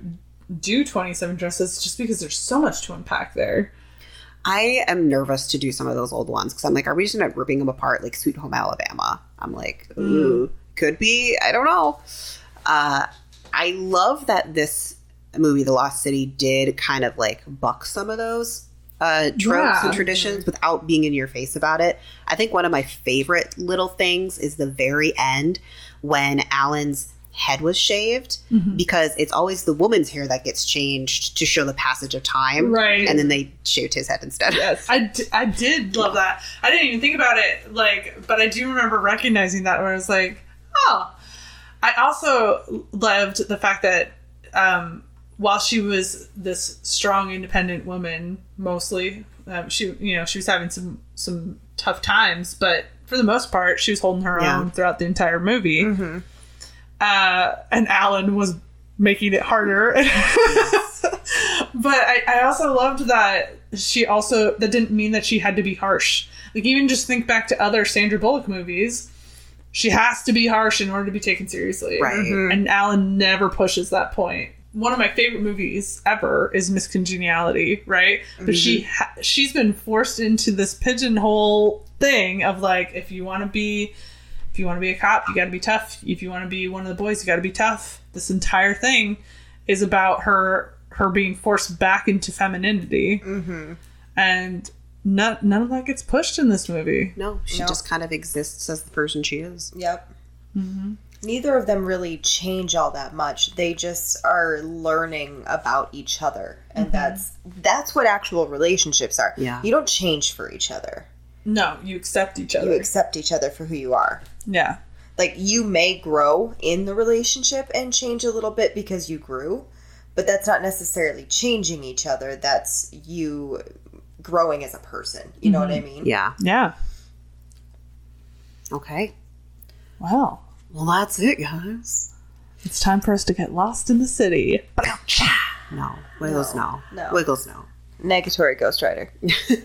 Speaker 3: do 27 dresses just because there's so much to unpack there
Speaker 1: I am nervous to do some of those old ones because I'm like, are we just not ripping them apart like Sweet Home Alabama? I'm like, ooh, could be. I don't know. Uh, I love that this movie, The Lost City, did kind of like buck some of those uh, tropes
Speaker 3: Yeah.
Speaker 1: and traditions without being in your face about it. I think one of my favorite little things is the very end when Alan's head was shaved because it's always the woman's hair that gets changed to show the passage of time.
Speaker 3: Right.
Speaker 1: And then they shaved his head instead.
Speaker 3: Yes, I, d- I did love that. I didn't even think about it, like, but I do remember recognizing that where I was like, oh. I also loved the fact that um, while she was this strong, independent woman, mostly, um, she you know she was having some some tough times, but for the most part, she was holding her
Speaker 1: Yeah.
Speaker 3: own throughout the entire movie. Uh, and Alan was making it harder. but I, I also loved that she also that didn't mean that she had to be harsh. Like even just think back to other Sandra Bullock movies. She has to be harsh in order to be taken seriously.
Speaker 1: Right. Mhm.
Speaker 3: And Alan never pushes that point. One of my favorite movies ever is Miss Congeniality, right? But she ha- she's been forced into this pigeonhole thing of like if you want to be if you want to be a cop, you got to be tough. If you want to be one of the boys, you got to be tough. This entire thing is about her her being forced back into femininity, mm-hmm. and none none of that gets pushed in this movie.
Speaker 1: No, she
Speaker 2: No.
Speaker 1: just kind of exists as the person she is.
Speaker 2: Yep. Neither of them really change all that much. They just are learning about each other, and that's that's what actual relationships are.
Speaker 1: Yeah.
Speaker 2: you don't change for each other.
Speaker 3: No, you accept each other.
Speaker 2: You accept each other for who you are.
Speaker 3: Yeah,
Speaker 2: Like you may grow in the relationship and change a little bit because you grew, but that's not necessarily changing each other. That's you growing as a person. You know what I mm-hmm. mean?
Speaker 1: Yeah.
Speaker 3: yeah.
Speaker 1: Okay.
Speaker 3: Wow.
Speaker 1: Well, that's it, guys.
Speaker 3: It's time for us to get lost in the city.
Speaker 1: No. Wiggles, no.
Speaker 2: No.
Speaker 1: Wiggles, no.
Speaker 2: Negatory Ghost Rider.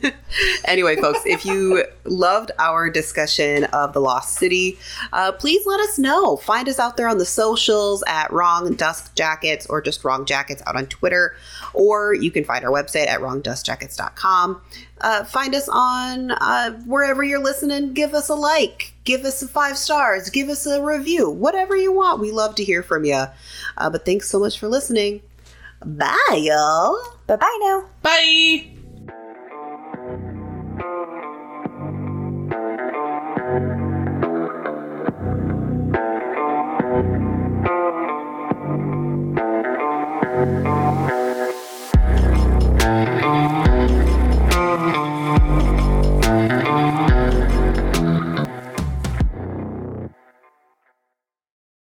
Speaker 1: anyway, folks, if you loved our discussion of the Lost City, uh, please let us know. Find us out there on the socials at Wrong Dust Jackets or just Wrong Jackets out on Twitter, or you can find our website at wrongdustjackets.com. Uh, find us on uh, wherever you're listening. Give us a like, give us a five stars, give us a review, whatever you want. We love to hear from you. Uh, but thanks so much for listening. Bye, y'all.
Speaker 2: Bye bye now.
Speaker 3: Bye!